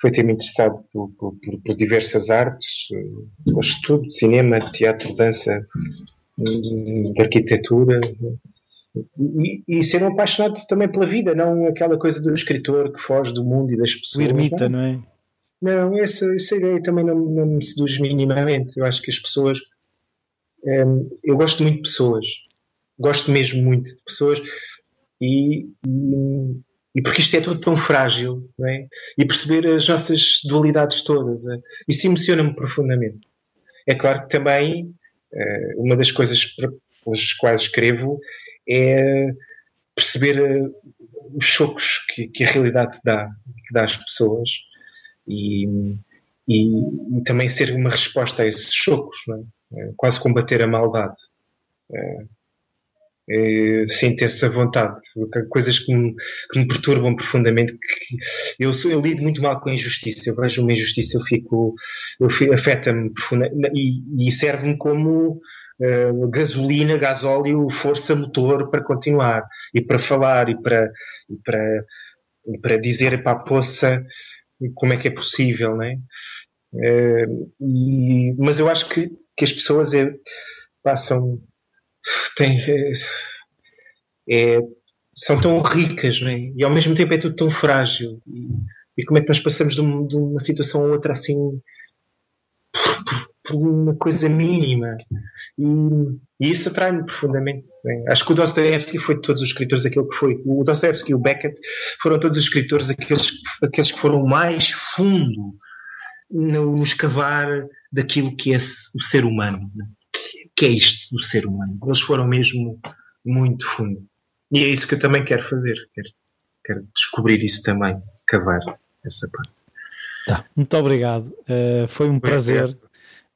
foi ter-me interessado por, por, por, diversas artes. Gosto de tudo: cinema, teatro, dança, de arquitetura e, e, ser um apaixonado também pela vida, não aquela coisa do escritor que foge do mundo e das pessoas. O ermita, não, é? Não, essa, essa ideia também não, não me seduz minimamente. Eu acho que as pessoas. Hum, eu gosto muito de pessoas. Gosto mesmo muito de pessoas. E, e, e porque isto é tudo tão frágil, é? e perceber as nossas dualidades todas. É? Isso emociona-me profundamente. É claro que também eh, uma das coisas pelas quais escrevo é perceber eh, os chocos que, que, a realidade dá, que dá às pessoas e, e, e, também ser uma resposta a esses chocos, é? quase combater a maldade. É, é, sinto essa vontade. Coisas que me, que me perturbam profundamente. Eu, sou, eu lido muito mal com a injustiça. Eu vejo uma injustiça, eu fico. Eu afeta-me profundamente e, e serve-me como uh, gasolina, gasóleo, força motor para continuar e para falar e para, e para, e para dizer para a poça como é que é possível, né? Uh, e, mas eu acho que, que as pessoas é, passam tem, é, é, são tão ricas né? e ao mesmo tempo é tudo tão frágil. E, e como é que nós passamos de, de uma situação a outra assim por, uma coisa mínima? E, e isso atrai-me profundamente. Né? Acho que o Dostoevsky foi de todos os escritores aquele que foi. O Dostoevsky e o Beckett foram todos os escritores aqueles, aqueles que foram mais fundo no, no escavar daquilo que é o ser humano. Né? que é isto do ser humano. Eles foram mesmo muito fundo. E é isso que eu também quero fazer. Quero, quero descobrir isso também, cavar essa parte. Tá. Muito obrigado. Uh, foi um prazer.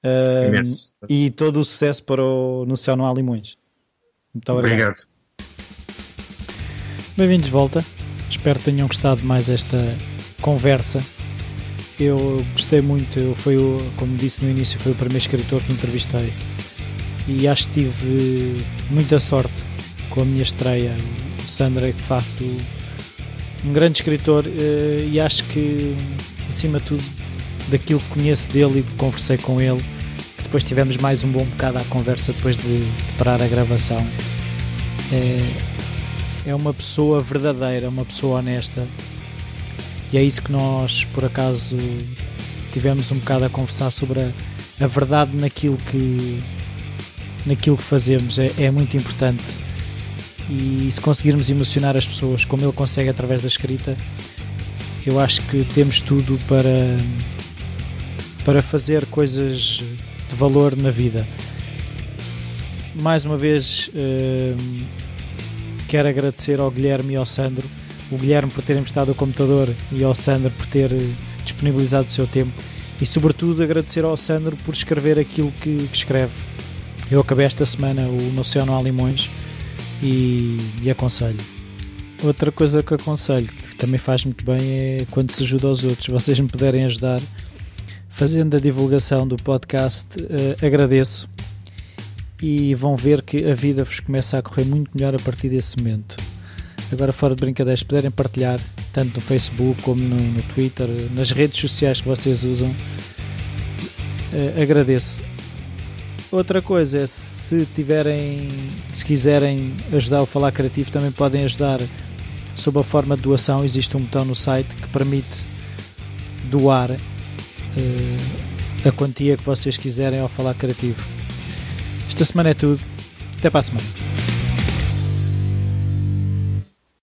Uh, e todo o sucesso para o No Céu Não Há Limões. Muito obrigado. obrigado. Bem-vindos de volta. Espero que tenham gostado mais esta conversa. Eu gostei muito, eu fui, como disse no início, foi o primeiro escritor que entrevistei e acho que tive muita sorte com a minha estreia. O Sandra é de facto um grande escritor eh, e acho que, acima de tudo, daquilo que conheço dele e de conversei com ele, depois tivemos mais um bom bocado à conversa depois de, de parar a gravação. É, é uma pessoa verdadeira, uma pessoa honesta. E é isso que nós, por acaso, tivemos um bocado a conversar sobre a, a verdade naquilo que naquilo que fazemos. É, é muito importante. E se conseguirmos emocionar as pessoas como ele consegue através da escrita, eu acho que temos tudo para, para fazer coisas de valor na vida. Mais uma vez, uh, quero agradecer ao Guilherme e ao Sandro. O Guilherme por ter emprestado o computador e ao Sandro por ter disponibilizado o seu tempo. E, sobretudo, agradecer ao Sandro por escrever aquilo que, escreve eu acabei esta semana o No Há Limões e, e aconselho. Outra coisa que aconselho, que também faz muito bem, é quando se ajuda aos outros. Vocês me puderem ajudar fazendo a divulgação do podcast, uh, agradeço. E vão ver que a vida vos começa a correr muito melhor a partir desse momento. Agora, fora de brincadeiras, se puderem partilhar, tanto no Facebook como no, no Twitter, nas redes sociais que vocês usam, uh, agradeço. Outra coisa é se tiverem, se quiserem ajudar o Falar Criativo, também podem ajudar sob a forma de doação. Existe um botão no site que permite doar uh, a quantia que vocês quiserem ao Falar Criativo. Esta semana é tudo. Até para a semana.